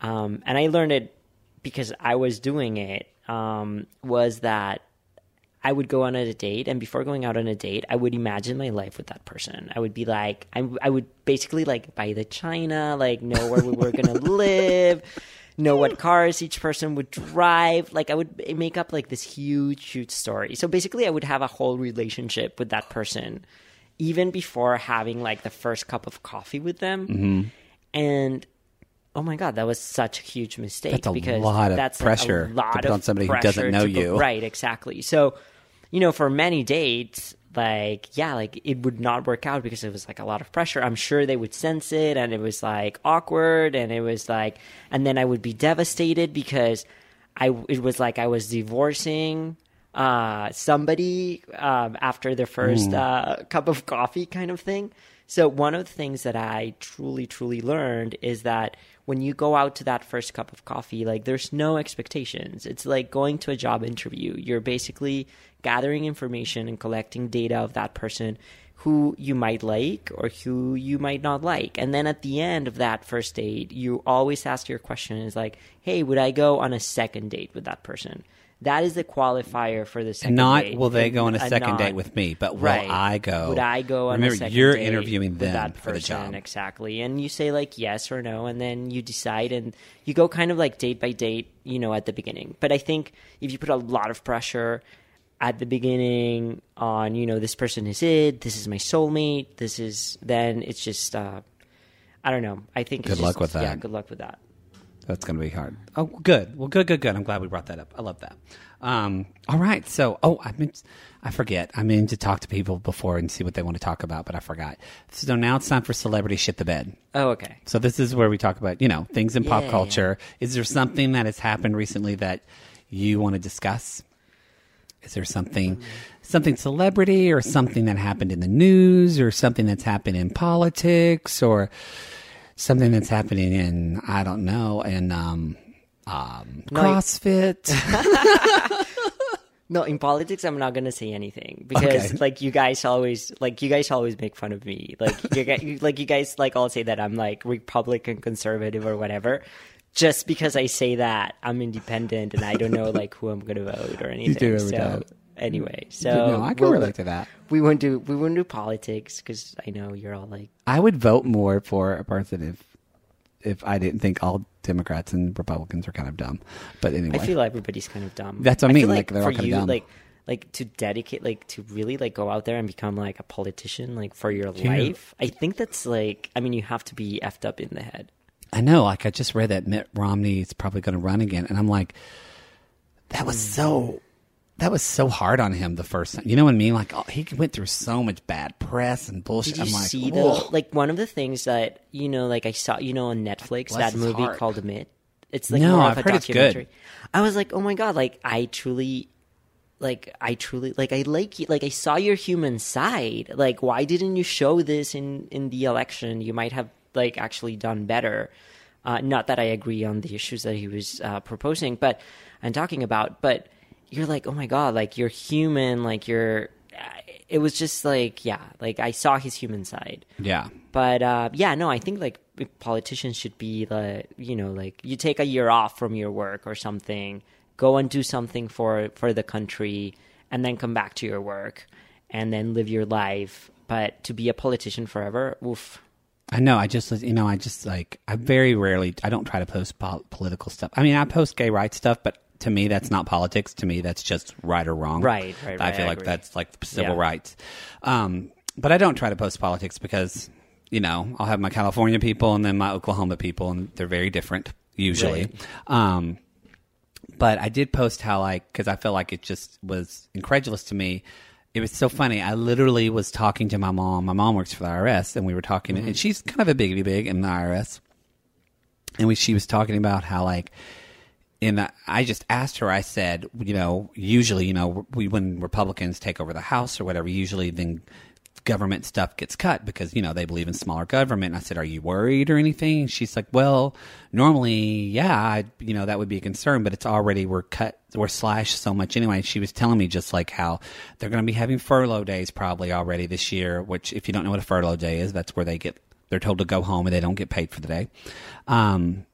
um, and I learned it because I was doing it, um, was that I would go on a date, and before going out on a date, I would imagine my life with that person. I would be like, I, I would basically like buy the china, like know where we were gonna live, know what cars each person would drive. Like I would make up like this huge, huge story. So basically, I would have a whole relationship with that person, even before having like the first cup of coffee with them. Mm-hmm. And oh my god, that was such a huge mistake. That's a because lot of that's pressure a lot to put of on somebody who doesn't know you. Right, exactly. So, you know, for many dates, like yeah, like it would not work out because it was like a lot of pressure. I'm sure they would sense it, and it was like awkward, and it was like, and then I would be devastated because I it was like I was divorcing uh somebody um after the first uh cup of coffee kind of thing. So one of the things that i truly truly learned is that when you go out to that first cup of coffee like there's no expectations. It's like going to a job interview. You're basically gathering information and collecting data of that person who you might like or who you might not like. And then at the end of that first date, you always ask your question is like, hey, would I go on a second date with that person? That is the qualifier for the second not date. will they go on a uh, second not- date with me, but will Right. I go? Would I go on Remember, a second you're date interviewing with them that for the person, job. exactly, and you say like yes or no, and then you decide, and you go kind of like date by date, you know, at the beginning. But I think if you put a lot of pressure at the beginning on, you know, this person is it, this is my soulmate, this is, then it's just, uh, I don't know. I think it's Good luck just- with that. Yeah, good luck with that. That's going to be hard. Oh, good. Well, good, good, good. I'm glad we brought that up. I love that. Um, all right. So, oh, I meant, I forget. I mean to talk to people before and see what they want to talk about, but I forgot. So now it's time for celebrity shit the bed. Oh, okay. So this is where we talk about, you know, things in pop Yeah. culture. Is there something that has happened recently that you want to discuss? Is there something, something celebrity or something that happened in the news or something that's happened in politics or something that's happening in, I don't know, in, um, um, No, CrossFit? No, in politics, I'm not gonna say anything because, Okay. like, you guys always, like, you guys always make fun of me. Like, you guys, you- like, you guys, like, all say that I'm like Republican, conservative, or whatever. Just because I say that, I'm independent and I don't know like who I'm gonna vote or anything. You do so anyway, so no, I can we'll- relate to that. We won't do we won't do politics because I know you're all like I would vote more for a person if, if I didn't think all Democrats and Republicans are kind of dumb. But anyway. I feel everybody's kind of dumb. That's what I mean, feel like, they're all for kinda you, dumb. like like to dedicate, like to really like go out there and become like a politician, like for your life. I think that's like, I mean, you have to be effed up in the head. I know, like I just read that Mitt Romney is probably going to run again, and I'm like, that was so, that was so hard on him the first time. You know what I mean? Like oh, he went through so much bad press and bullshit. Did you I'm like, see "Whoa." the like one of the things that you know, like I saw, you know, on Netflix that movie heart. called Mitt. It's like No, more I've of a heard it's good. documentary. I was like, oh my god, like I truly like I truly like I like you like I saw your human side. Like why didn't you show this in in the election? You might have like actually done better. Uh, not that I agree on the issues that he was uh, proposing, but and talking about. But you're like, oh my god, like you're human. Like you're. It was just like yeah, like I saw his human side. Yeah. But uh, yeah, no, I think like politicians should be like you know like you take a year off from your work or something, go and do something for for the country, and then come back to your work, and then live your life. But to be a politician forever, oof. I know. I just, you know, I just like, I very rarely, I don't try to post pol- political stuff. I mean, I post gay rights stuff, but to me, that's not politics. To me, that's just right or wrong. Right, right, right I feel I like agree. that's like civil Yeah. rights. Um, but I don't try to post politics because, you know, I'll have my California people and then my Oklahoma people, and they're very different usually. Right. Um, but I did post how like because I felt like it just was incredulous to me. It was so funny. I literally was talking to my mom. My mom works for the IRS, and we were talking, and mm-hmm. she's kind of a biggity big in the IRS. And we, she was talking about how like, in the, I just asked her. I said, you know, usually, you know, we when Republicans take over the House or whatever, usually then government stuff gets cut because you know they believe in smaller government. And I said, "Are you worried or anything?" And she's like, "Well, normally, yeah, I, you know that would be a concern, but it's already we're cut, we're slashed so much anyway." She was telling me just like how they're going to be having furlough days probably already this year. Which, if you don't know what a furlough day is, that's where they get they're told to go home and they don't get paid for the day. Um,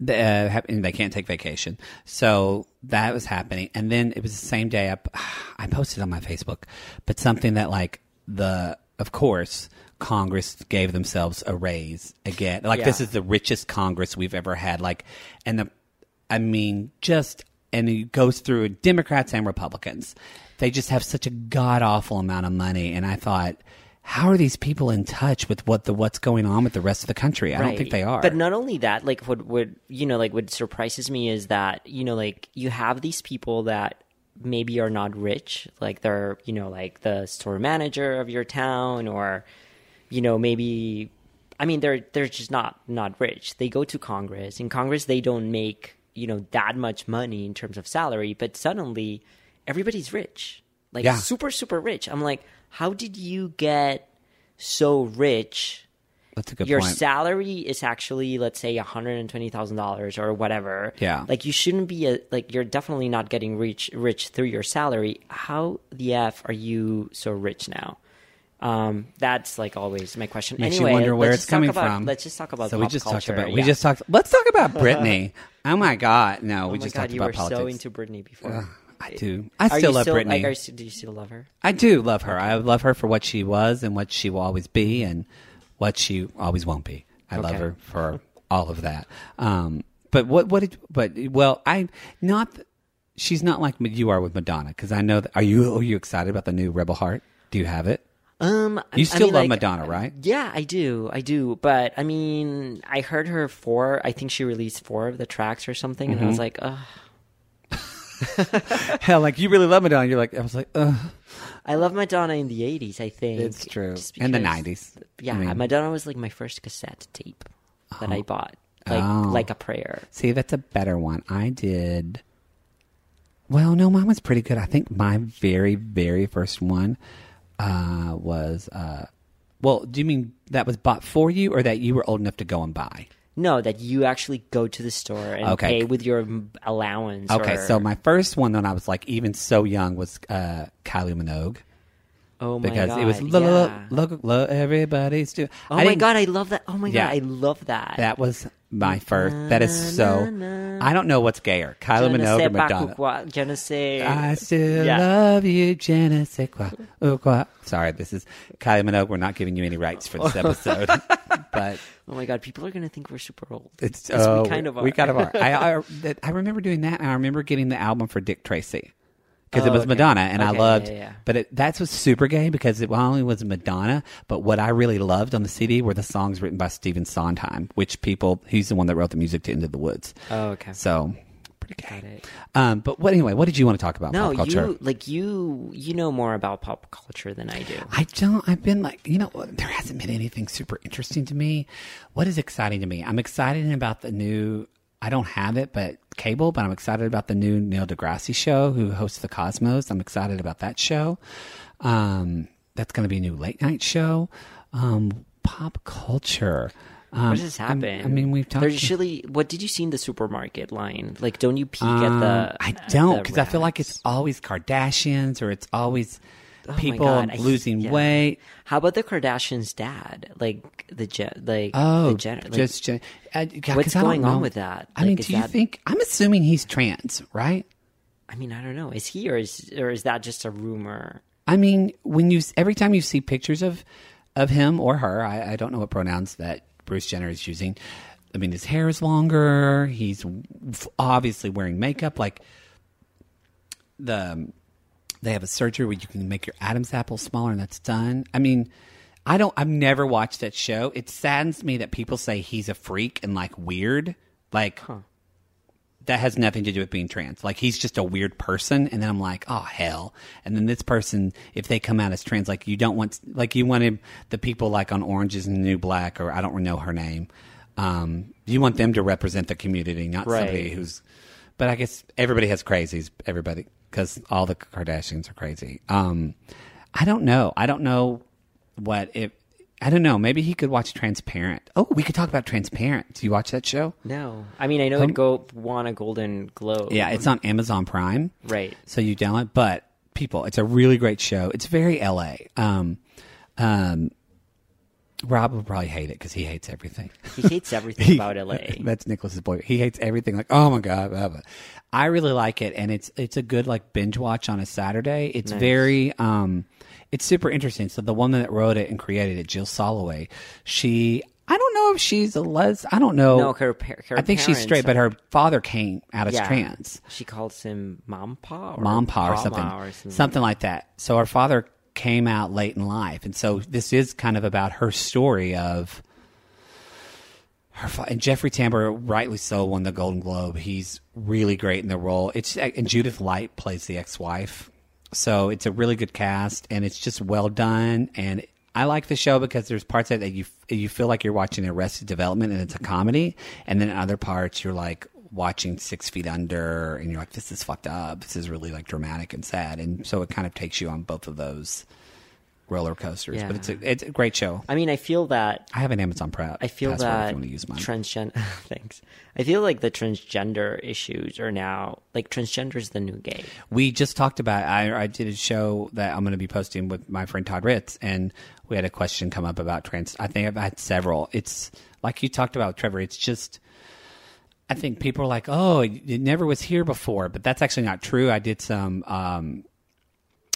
the, uh, and they can't take vacation. So that was happening. And then it was the same day i posted on my Facebook, but something that like the, of course, Congress gave themselves a raise again. Like this is the richest Congress we've ever had. Like, and the, I mean, just, and it goes through Democrats and Republicans. They just have such a god awful amount of money. And I thought, how are these people in touch with what the what's going on with the rest of the country? I don't think they are. But not only that, like what would you know, like what surprises me is that you know, like you have these people that maybe are not rich, like they're you know, like the store manager of your town, or you know, maybe I mean, they're they're just not not rich. They go to Congress. In Congress, they don't make you know that much money in terms of salary, but suddenly everybody's rich, like Yeah. super super rich. I'm like, how did you get so rich? That's a good your point. salary is actually let's say $120,000 or whatever. Yeah. Like you shouldn't be a, like you're definitely not getting rich rich through your salary. How the f are you so rich now? Um that's like always my question. Makes anyway, you wonder where let's it's just talk coming about- from. Let's just talk about So we just culture. talked about. We just talked. Let's talk about Britney. oh my God! No, we Oh my just God, talked you about were politics. so into Britney before. I do. I Are still you love still, Britney. Like, are do you still love her? I do love her. I love her for what she was and what she will always be, and what she always won't be. I love her for all of that. Um, but what? What? Did, but well, I not. She's not like you are with Madonna because I know. That, are you? Are you excited about the new Rebel Heart? Do you have it? Um, I- You I still mean, love like, Madonna, right? Yeah, I do. I do. But I mean, I heard her four. I think she released four of the tracks or something, and I was Mm-hmm. like, ugh. Hell, like you really love Madonna. You're like, I was like, ugh. I love Madonna in the '80s. I think It's true. And the 90s. Yeah, I mean- Madonna was like my first cassette tape that I bought, like Oh. like a prayer. See, that's a better one. I did. Well, no, mine was pretty good. I think my very, very first one uh, was. Uh, well, do you mean that was bought for you, or that you were old enough to go and buy? No, that you actually go to the store and Okay. pay with your m- allowance. Okay, or- so my first one when I was like even so young was uh, Kylie Minogue oh my god. because god, it was yeah. look, look, look, everybody's doing. Oh I my god, I love that. Oh my Yeah. god, I love that. that was my first. That is so. I don't know what's gayer, Kylie Je ne Minogue sais or pas Madonna. pourquoi. Je ne sais. I still Yeah. love you, je ne sais quoi, quoi. Sorry, this is Kylie Minogue. We're not giving you any rights for this episode, but Oh my god, people are gonna think we're super old. it's Yes, we oh, kind of We are. kind of are. I, I I remember doing that, and I remember getting the album for Dick Tracy because it Oh, was okay. Madonna, and I loved. yeah, yeah. But it, that's was super gay because it not only was Madonna, but what I really loved on the CD were the songs written by Stephen Sondheim, which people he's the one that wrote the music to Into the Woods. Oh, okay. So it. Um, but what anyway? What did you want to talk about? No, pop culture? you like you you know more about pop culture than I do. I don't. I've been like, you know, there hasn't been anything super interesting to me. What is exciting to me? I'm excited about the new I don't have it, but cable. But I'm excited about the new Neil deGrasse show, who hosts the Cosmos. I'm excited about that show. Um, that's going to be a new late night show. Um, pop culture. Um, What does I'm- happen? I mean, we've talked. There's usually. What did you see in the supermarket line? Like, don't you peek at the? Um, I don't because I feel like it's always Kardashians or it's always Oh people God, I- losing yeah. weight. How about the Kardashians' dad? Like the Jen, like Oh, the Jenner. Like, just Jen- uh, yeah, what's going on with that? I mean, Like, is do you that- think? I'm assuming he's trans, right? I mean, I don't know. Is he or is or is that just a rumor? I mean, when you every time you see pictures of of him or her, I, I don't know what pronouns that Bruce Jenner is using. I mean, his hair is longer. He's obviously wearing makeup. Like the they have a surgery where you can make your Adam's apple smaller, and that's done. I mean, I don't. I've never watched that show. It saddens me that people say he's a freak and like weird. Like that has nothing to do with being trans. Like he's just a weird person, and then I'm like, oh hell. And then this person, if they come out as trans, like you don't want, like you wanted the people like on Orange is the New Black, or I don't know her name. Um, you want them to represent the community, not somebody who's. But I guess everybody has crazies. Everybody, because all the Kardashians are crazy. Um, I don't know. I don't know what if. I don't know. Maybe he could watch Transparent. Oh, we could talk about Transparent. Do you watch that show? No, I mean, I know it go won a Golden Globe. Yeah, it's on Amazon Prime. right. So you download, but people, it's a really great show. It's very LA. Um, um, Rob will probably hate it because he hates everything. He hates everything about LA. That's Nicholas's boy. He hates everything. Like, oh my god, blah, blah. I really like it, and it's it's a good like binge watch on a Saturday. It's very um, it's super interesting. So the woman that wrote it and created it, Jill Soloway, she. I don't know if she's a les. I don't know. No, her, her I think she's straight, but her father came out as yeah. trans She calls him Mom Pa or mom pa or something, or something. something like that. So her father came out late in life, and so this is kind of about her story of her. Fa- and Jeffrey Tambor, rightly so, won the Golden Globe. He's really great in the role. It's and Judith Light plays the ex-wife, so it's a really good cast, and it's just well done. And I like the show because there's parts that you you feel like you're watching Arrested Development, and it's a comedy, and then other parts you're like watching Six Feet Under, and you're like, this is fucked up. This is really like dramatic and sad, and so it kind of takes you on both of those roller coasters. Yeah. But it's a it's a great show. I mean, I feel that I have an Amazon Prime. I feel that you want to use mine. transgender. thanks. I feel like the transgender issues are now like transgender is the new gay. we just talked about. I I did a show that I'm going to be posting with my friend Todd Ritz, and we had a question come up about trans. I think I've had several. It's like you talked about, Trevor. It's just. I think people are like, "Oh, it never was here before," but that's actually not true. I did some, um,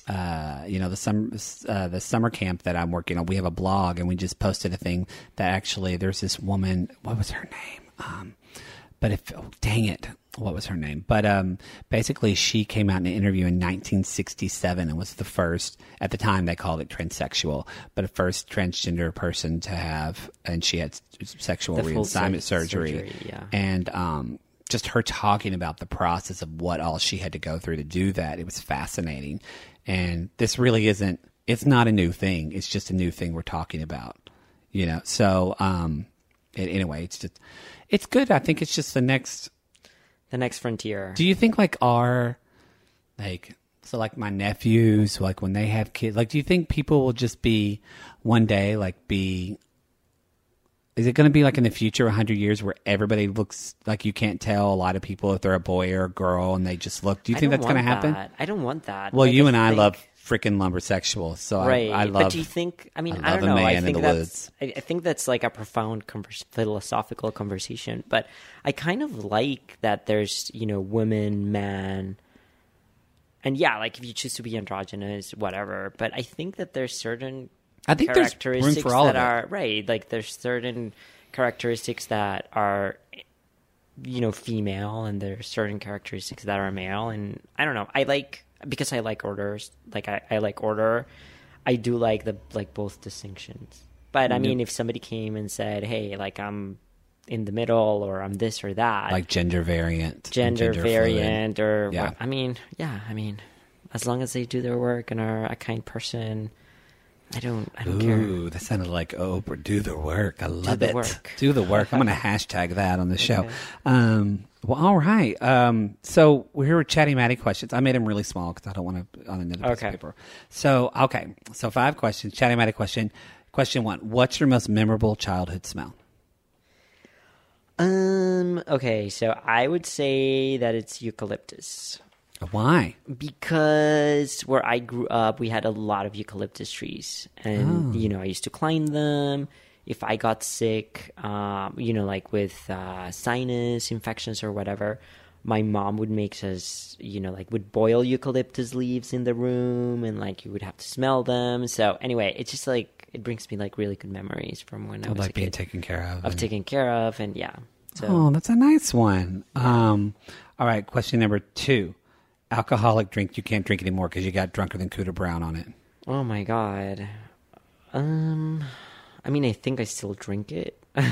uh, you know, the summer uh, the summer camp that I'm working on. We have a blog, and we just posted a thing that actually there's this woman. What was her name? Um, but if oh, dang it, what was her name? But um, basically, she came out in an interview in 1967 and was the first. At the time, they called it transsexual, but a first transgender person to have, and she had sexual The reassignment sur- surgery. surgery, yeah. and um, just her talking about the process of what all she had to go through to do that. It was fascinating, and this really isn't. It's not a new thing. It's just a new thing we're talking about. You know. So um, it, anyway, it's just it's good. I think it's just the next. The next frontier. Do you think like our like so like my nephews like when they have kids like do you think people will just be one day like be is it going to be like in the future 100 years where everybody looks like you can't tell a lot of people if they're a boy or a girl and they just look do you I think that's going to happen that. I don't want that. well Like, you and i think- love freaking lumbersexual so right. I, I love but do you think? I mean, I I, don't know. I think that's. I, think that's like a profound philosophical conversation. But I kind of like that. There's you know women, man, and yeah, like if you choose to be androgynous, whatever. But I think that there's certain I think there's room characteristics for all that are right. Like there's certain characteristics that are you know female and there's certain characteristics that are male and i don't know i like because i like orders like i, I like order i do like the like both distinctions but i mm-hmm. mean if somebody came and said hey like i'm in the middle or i'm this or that like gender variant gender, fluid. variant or Yeah. i mean yeah i mean as long as they do their work and are a kind person I don't. I don't care. Ooh, that sounded like Oprah. Do the work. I love the it. work. Do the work. I'm going to hashtag that on the show. Okay. Um, well, all right. Um, so we're here with Chatty Mattie questions. I made them really small because I don't want to on another piece Okay. of paper. So okay. So five questions. Chatty Mattie question. Question one. What's your most memorable childhood smell? Um. Okay. So I would say that it's eucalyptus Why? because where I grew up, we had a lot of eucalyptus trees, and you know, I used to climb them. If I got sick, um, you know, like with uh, sinus infections or whatever, my mom would make us, you know, like would boil eucalyptus leaves in the room, and like you would have to smell them. So anyway, it's just like it brings me like really good memories from when I was like being kid taken care of. of and- taken care of, and yeah. So Oh, that's a nice one. Um, all right. Question number two. Alcoholic drink you can't drink anymore because you got drunker than Cooter Brown on it. Oh my god. Um I mean I think I still drink it.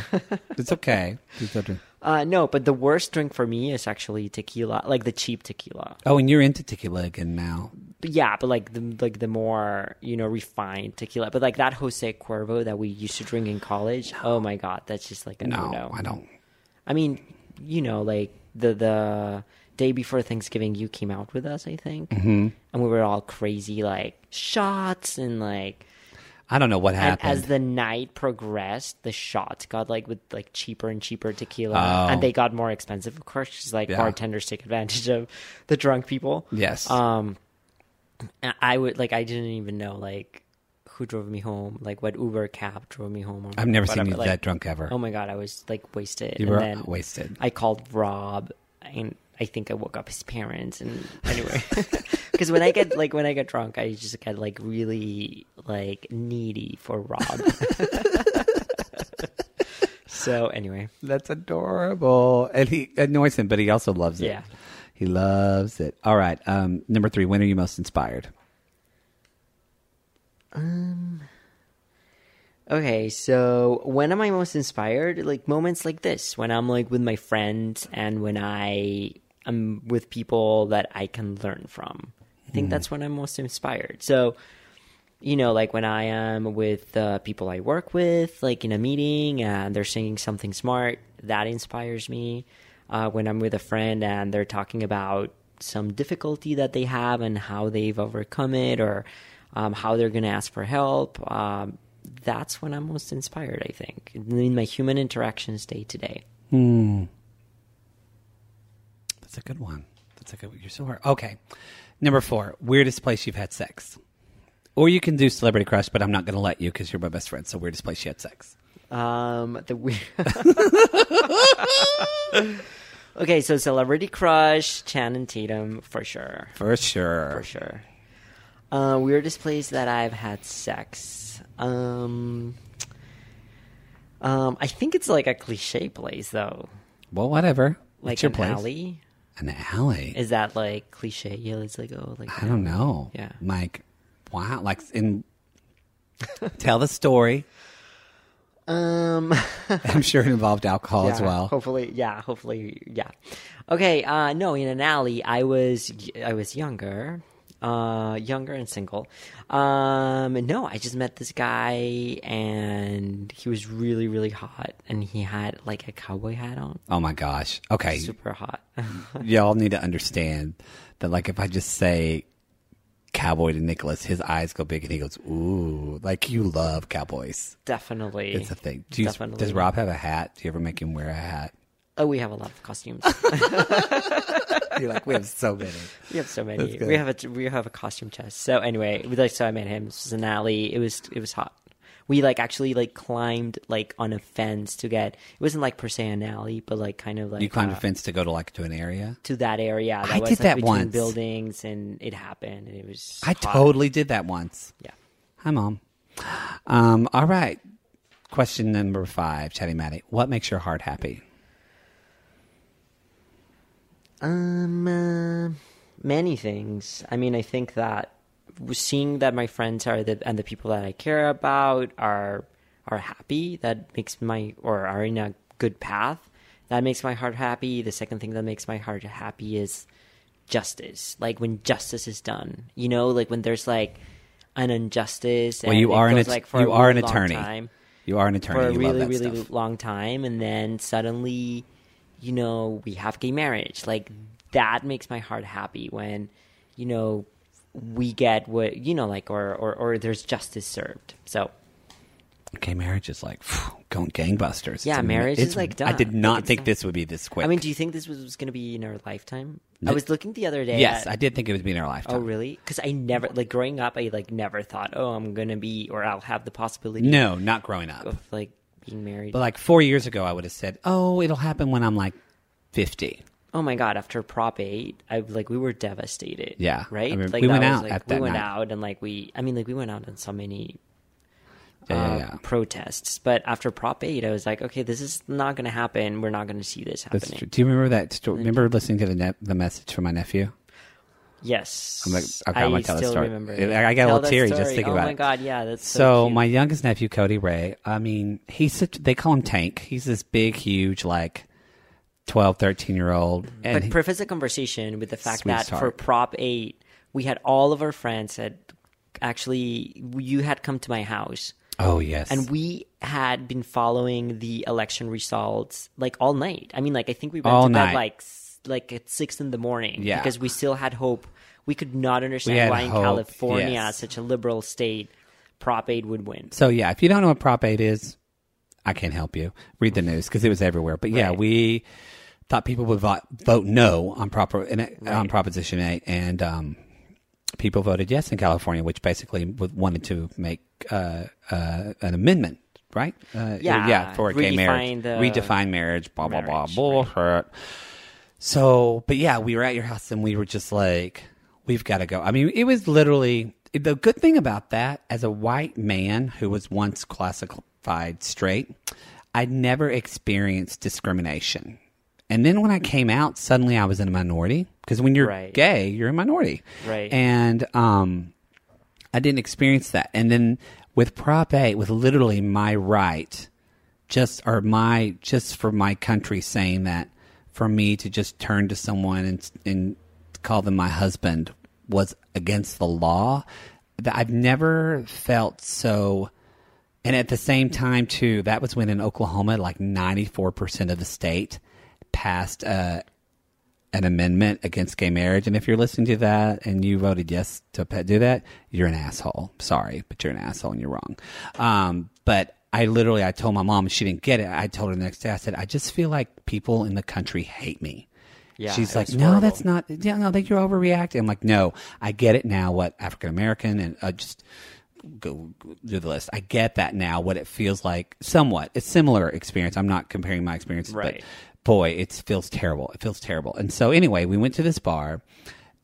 It's okay. You still drink. uh no, but the worst drink for me is actually tequila, like the cheap tequila. Oh, and you're into tequila again now. But yeah, but like the like the more, you know, refined tequila. But like that Jose Cuervo that we used to drink in college. Oh my god, that's just like a No, no. I don't. I mean, you know, like the the day before Thanksgiving, you came out with us, I think, mm-hmm. and we were all crazy, like shots and like. I don't know what And happened. as the night progressed, the shots got like with like cheaper and cheaper tequila, Oh. and they got more expensive, of course, because like Yeah. bartenders take advantage of the drunk people. yes. Um, I would like I didn't even know like who drove me home, like what Uber cab drove me home. Or I've never seen you like, that drunk ever. Oh my god, I was like wasted. you were wasted. I called Rob, and I think I woke up his parents. And anyway, because when I get like when I get drunk, I just get like really like needy for Rob. so anyway, That's adorable. And he annoys him, but he also loves it. Yeah. He loves it. All right. Um, number three. When are you most inspired? Okay, so when am I most inspired? Like moments like this, when I'm like with my friends and when I am with people that I can learn from. I think that's when I'm most inspired. So, you know, like when I am with the people I work with, like in a meeting and they're saying something smart, that inspires me. Uh, when I'm with a friend and they're talking about some difficulty that they have and how they've overcome it or um, how they're going to ask for help, um, that's when I'm most inspired, I think, in my human interactions day to day. Hmm. That's a good one. That's a good. You're so hard. Okay. Number four. Weirdest place you've had sex. Or you can do celebrity crush, but I'm not going to let you because you're my best friend. So weirdest place you had sex. Um, the weird. okay, so celebrity crush, Channing Tatum for sure, For sure. for sure. Uh, weirdest place that I've had sex. Um, um, I think it's like a cliche place though, Well, whatever. like It's your an place. alley. An alley. Is that like cliche? Yeah, it's like oh, like I don't know. Yeah. Like, wow. Like, in. Tell the story. Um. I'm sure it involved alcohol as well. Hopefully, yeah. Hopefully, yeah. Okay. Uh, no, in an alley, I was I was younger, uh, younger and single. Um, no, I just met this guy, and he was really, really hot, and he had like a cowboy hat on, Oh my gosh. Okay. super hot. Y'all need to understand that, like, if I just say cowboy to Nicholas, his eyes go big and he goes, ooh, like you love cowboys. Definitely, It's a thing. Do you, Definitely. does Rob have a hat? Do you ever make him wear a hat? Oh, we have a lot of costumes. You're like, we have so many. We have so many. We have a we have a costume chest. So anyway, we like so I met him. This was an alley. It was it was hot. We like actually like climbed like on a fence to get. It wasn't like per se an alley, but like kind of like You climbed uh, a fence to go to like to an area. to that area. That I was, did like, that between once. buildings, and it happened. And it was. I hot. totally did that once. Yeah. Hi, mom. Um, all right. Question number five, Chatty Mattie. What makes your heart happy? Um, uh, many things. I mean, I think that seeing that my friends are the and the people that I care about are are happy. That makes my or are in a good path. That makes my heart happy. The second thing that makes my heart happy is justice. Like when justice is done. You know, like when there's like an injustice. Well, and you are an goes, like for you a are really an attorney. time You are an attorney. for a you really really stuff. long time and then suddenly you know we have gay marriage like that makes my heart happy when you know we get what you know like or or, or there's justice served so Gay marriage is like phew, going gangbusters. Yeah, It's marriage is, it's- like, I did not Like, think done. this would be this quick. i mean do you think this was, was going to be in our lifetime i was looking the other day yes, at- I did think it would be in our lifetime. oh really because i never like growing up i like never thought oh i'm gonna be or i'll have the possibility No, not growing up. of like being married But like four years ago, I would have said, "Oh, it'll happen when I'm like 50." Oh my god! After Prop Eight, I like we were devastated. Yeah. right. I mean, like we that went was, out like, at we that went night. out and like we. I mean, like we went out on so many Yeah, yeah, uh, yeah. protests, but after Prop Eight, I was like, okay, this is not going to happen. We're not going to see this happening. Do you remember that? Story? Remember listening to the ne- the message from my nephew? Yes, I'm like- okay, I'm gonna tell the story. remember. I-. I got a little teary just story. thinking oh about my it. god, yeah, that's so, So my youngest nephew, Cody Ray, I mean, he's such, they call him Tank. He's this big, huge, like 12, 13 year old. And but he- preface the conversation with the fact that for. Prop Eight, we had all of our friends that actually you had come to my house. oh, yes. and we had been following the election results like all night. I mean, like I think we went All to bed night. like like at six in the morning Yeah. because we still had hope. We could not understand why in hope, California, yes. such a liberal state, Prop Eight would win. So yeah, if you don't know what Prop Eight is, I can't help you. Read the news because it was everywhere. But yeah, Right. we thought people would vote, vote no on proper on Right. Proposition Eight, and um, people voted yes in California, which basically wanted to make uh, uh, an amendment, right? Uh, Yeah, yeah, for gay redefine marriage, redefine marriage, blah blah marriage, blah, bullshit. So, but yeah, we were at your house and we were just like, we've got to go. I mean, it was literally the good thing about that as a white man who was once classified straight, I'd never experienced discrimination. And then when I came out, suddenly I was in a minority because when you're Right. gay, you're a minority. Right. And um, I didn't experience that. And then with Prop 8, with literally my right, just or my just for my country saying that for me to just turn to someone and and call them my husband was against the law. That I've never felt so. And at the same time, too, that was when in Oklahoma, like ninety four percent of the state passed uh, an amendment against gay marriage. And if you're listening to that and you voted yes to do that, you're an asshole. Sorry, but you're an asshole and you're wrong. Um, but I literally, I told my mom, and she didn't get it. I told her the next day, I said, I just feel like people in the country hate me. Yeah, She's like, no, horrible. that's not. Yeah, no, that you're overreacting. I'm like, no, I get it now. What African American and uh, just go, go do the list. I get that now. What it feels like, somewhat. It's similar experience. I'm not comparing my experiences, Right. but boy, it feels terrible. It feels terrible. And so anyway, we went to this bar.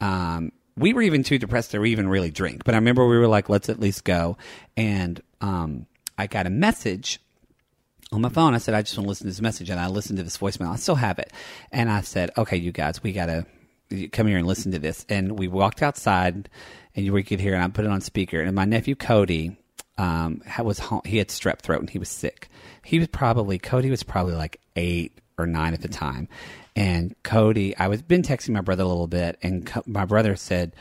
Um, we were even too depressed to even really drink, but I remember we were like, let's at least go. And um, I got a message on my phone. I said, I just want to listen to this message. And I listened to this voicemail. I still have it. And I said, okay, you guys, we got to come here and listen to this. And we walked outside and you could hear. And I put it on speaker. And my nephew, Cody, um, was he had strep throat and he was sick. He was probably, Cody was probably like eight or nine at the time. And Cody, I was been texting my brother a little bit and co- my brother said,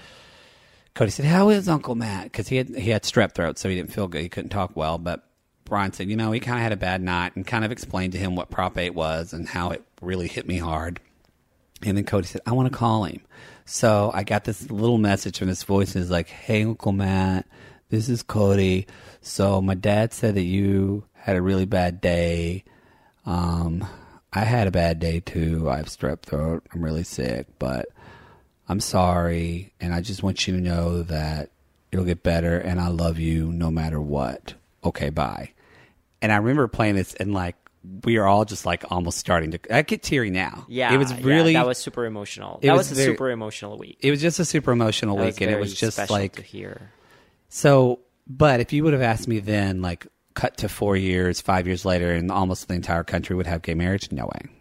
Cody said, "How is Uncle Matt?" Because he had he had strep throat, so he didn't feel good. He couldn't talk well. But Brian said, "You know, he kind of had a bad night," and kind of explained to him what Prop Eight was and how it really hit me hard. And then Cody said, "I want to call him." So I got this little message from this voice. It's like, "Hey, Uncle Matt, this is Cody. So my dad said that you had a really bad day. Um, I had a bad day too. I have strep throat. I'm really sick, but." I'm sorry, and I just want you to know that it'll get better, and I love you no matter what. Okay, bye. And I remember playing this, and like we are all just like almost starting to. I get teary now. Yeah, it was yeah, really. that was super emotional. That was was, a very- super emotional week. It was just a super emotional That week, and it was just like to hear. so. But if you would have asked me then, like cut to four years, five years later, and almost the entire country would have gay marriage, no way.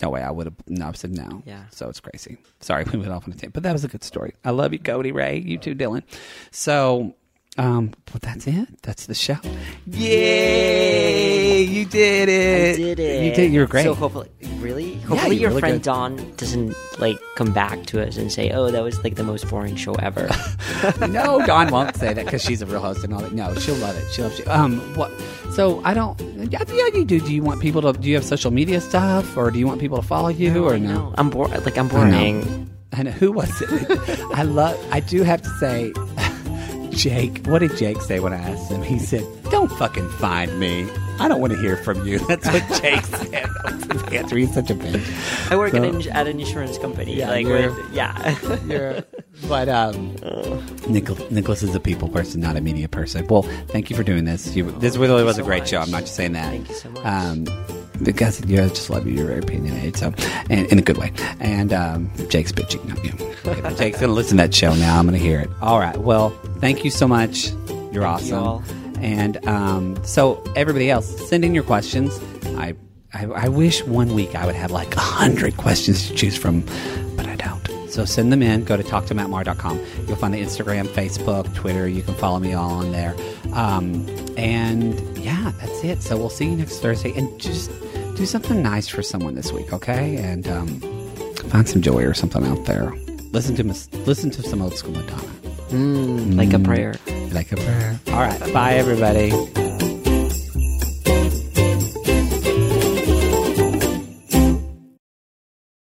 No way. I would have. No, I said no. Yeah. So it's crazy. Sorry, we went off on a tangent, but that was a good story. I love you, Cody Ray. You too, Dylan. So, um, but that's it. That's the show. Yay! You did it. I did it. You did. You were great. So hopefully, really? Hopefully, you're your really friend good. Dawn doesn't like come back to us and say, "Oh, that was like the most boring show ever." no, Dawn won't say that because she's a real host and all that. No, she'll love it. She loves you. Um, what? So I don't. Yeah, yeah, you do. Do you want people to? Do you have social media stuff, or do you want people to follow you, or no? no, I'm bored. Like I'm I know. boring. And who was it? I love. I do have to say, Jake. What did Jake say when I asked him? He said, "Don't fucking find me. I don't want to hear from you." That's what Jake said. Answer. He's such a bitch. I work So- at, an, at an insurance company. Yeah, like, with, yeah. You're, but um, Nichol- Nicholas is a people person, not a media person. Well, thank you for doing this. You, this really was a great show. I'm not just saying that. Thank you so much. Um, because you I just love you. You're very opinionated, so and in a good way. And um, Jake's bitching, you. Jake's gonna listen to that show now. I'm gonna hear it. All right. Well, thank you so much. You're Thank you awesome. all. And um, so everybody else, send in your questions. I, I I wish one week I would have like a hundred questions to choose from, but I don't. So send them in. Go to talktomattmar.com. You'll find the Instagram, Facebook, Twitter. You can follow me all on there. Um, and yeah, that's it. So we'll see you next Thursday. And just do something nice for someone this week, okay? And um, find some joy or something out there. Listen to mis- listen to some old school Madonna, Mm, like a prayer. like a prayer. All right, bye everybody.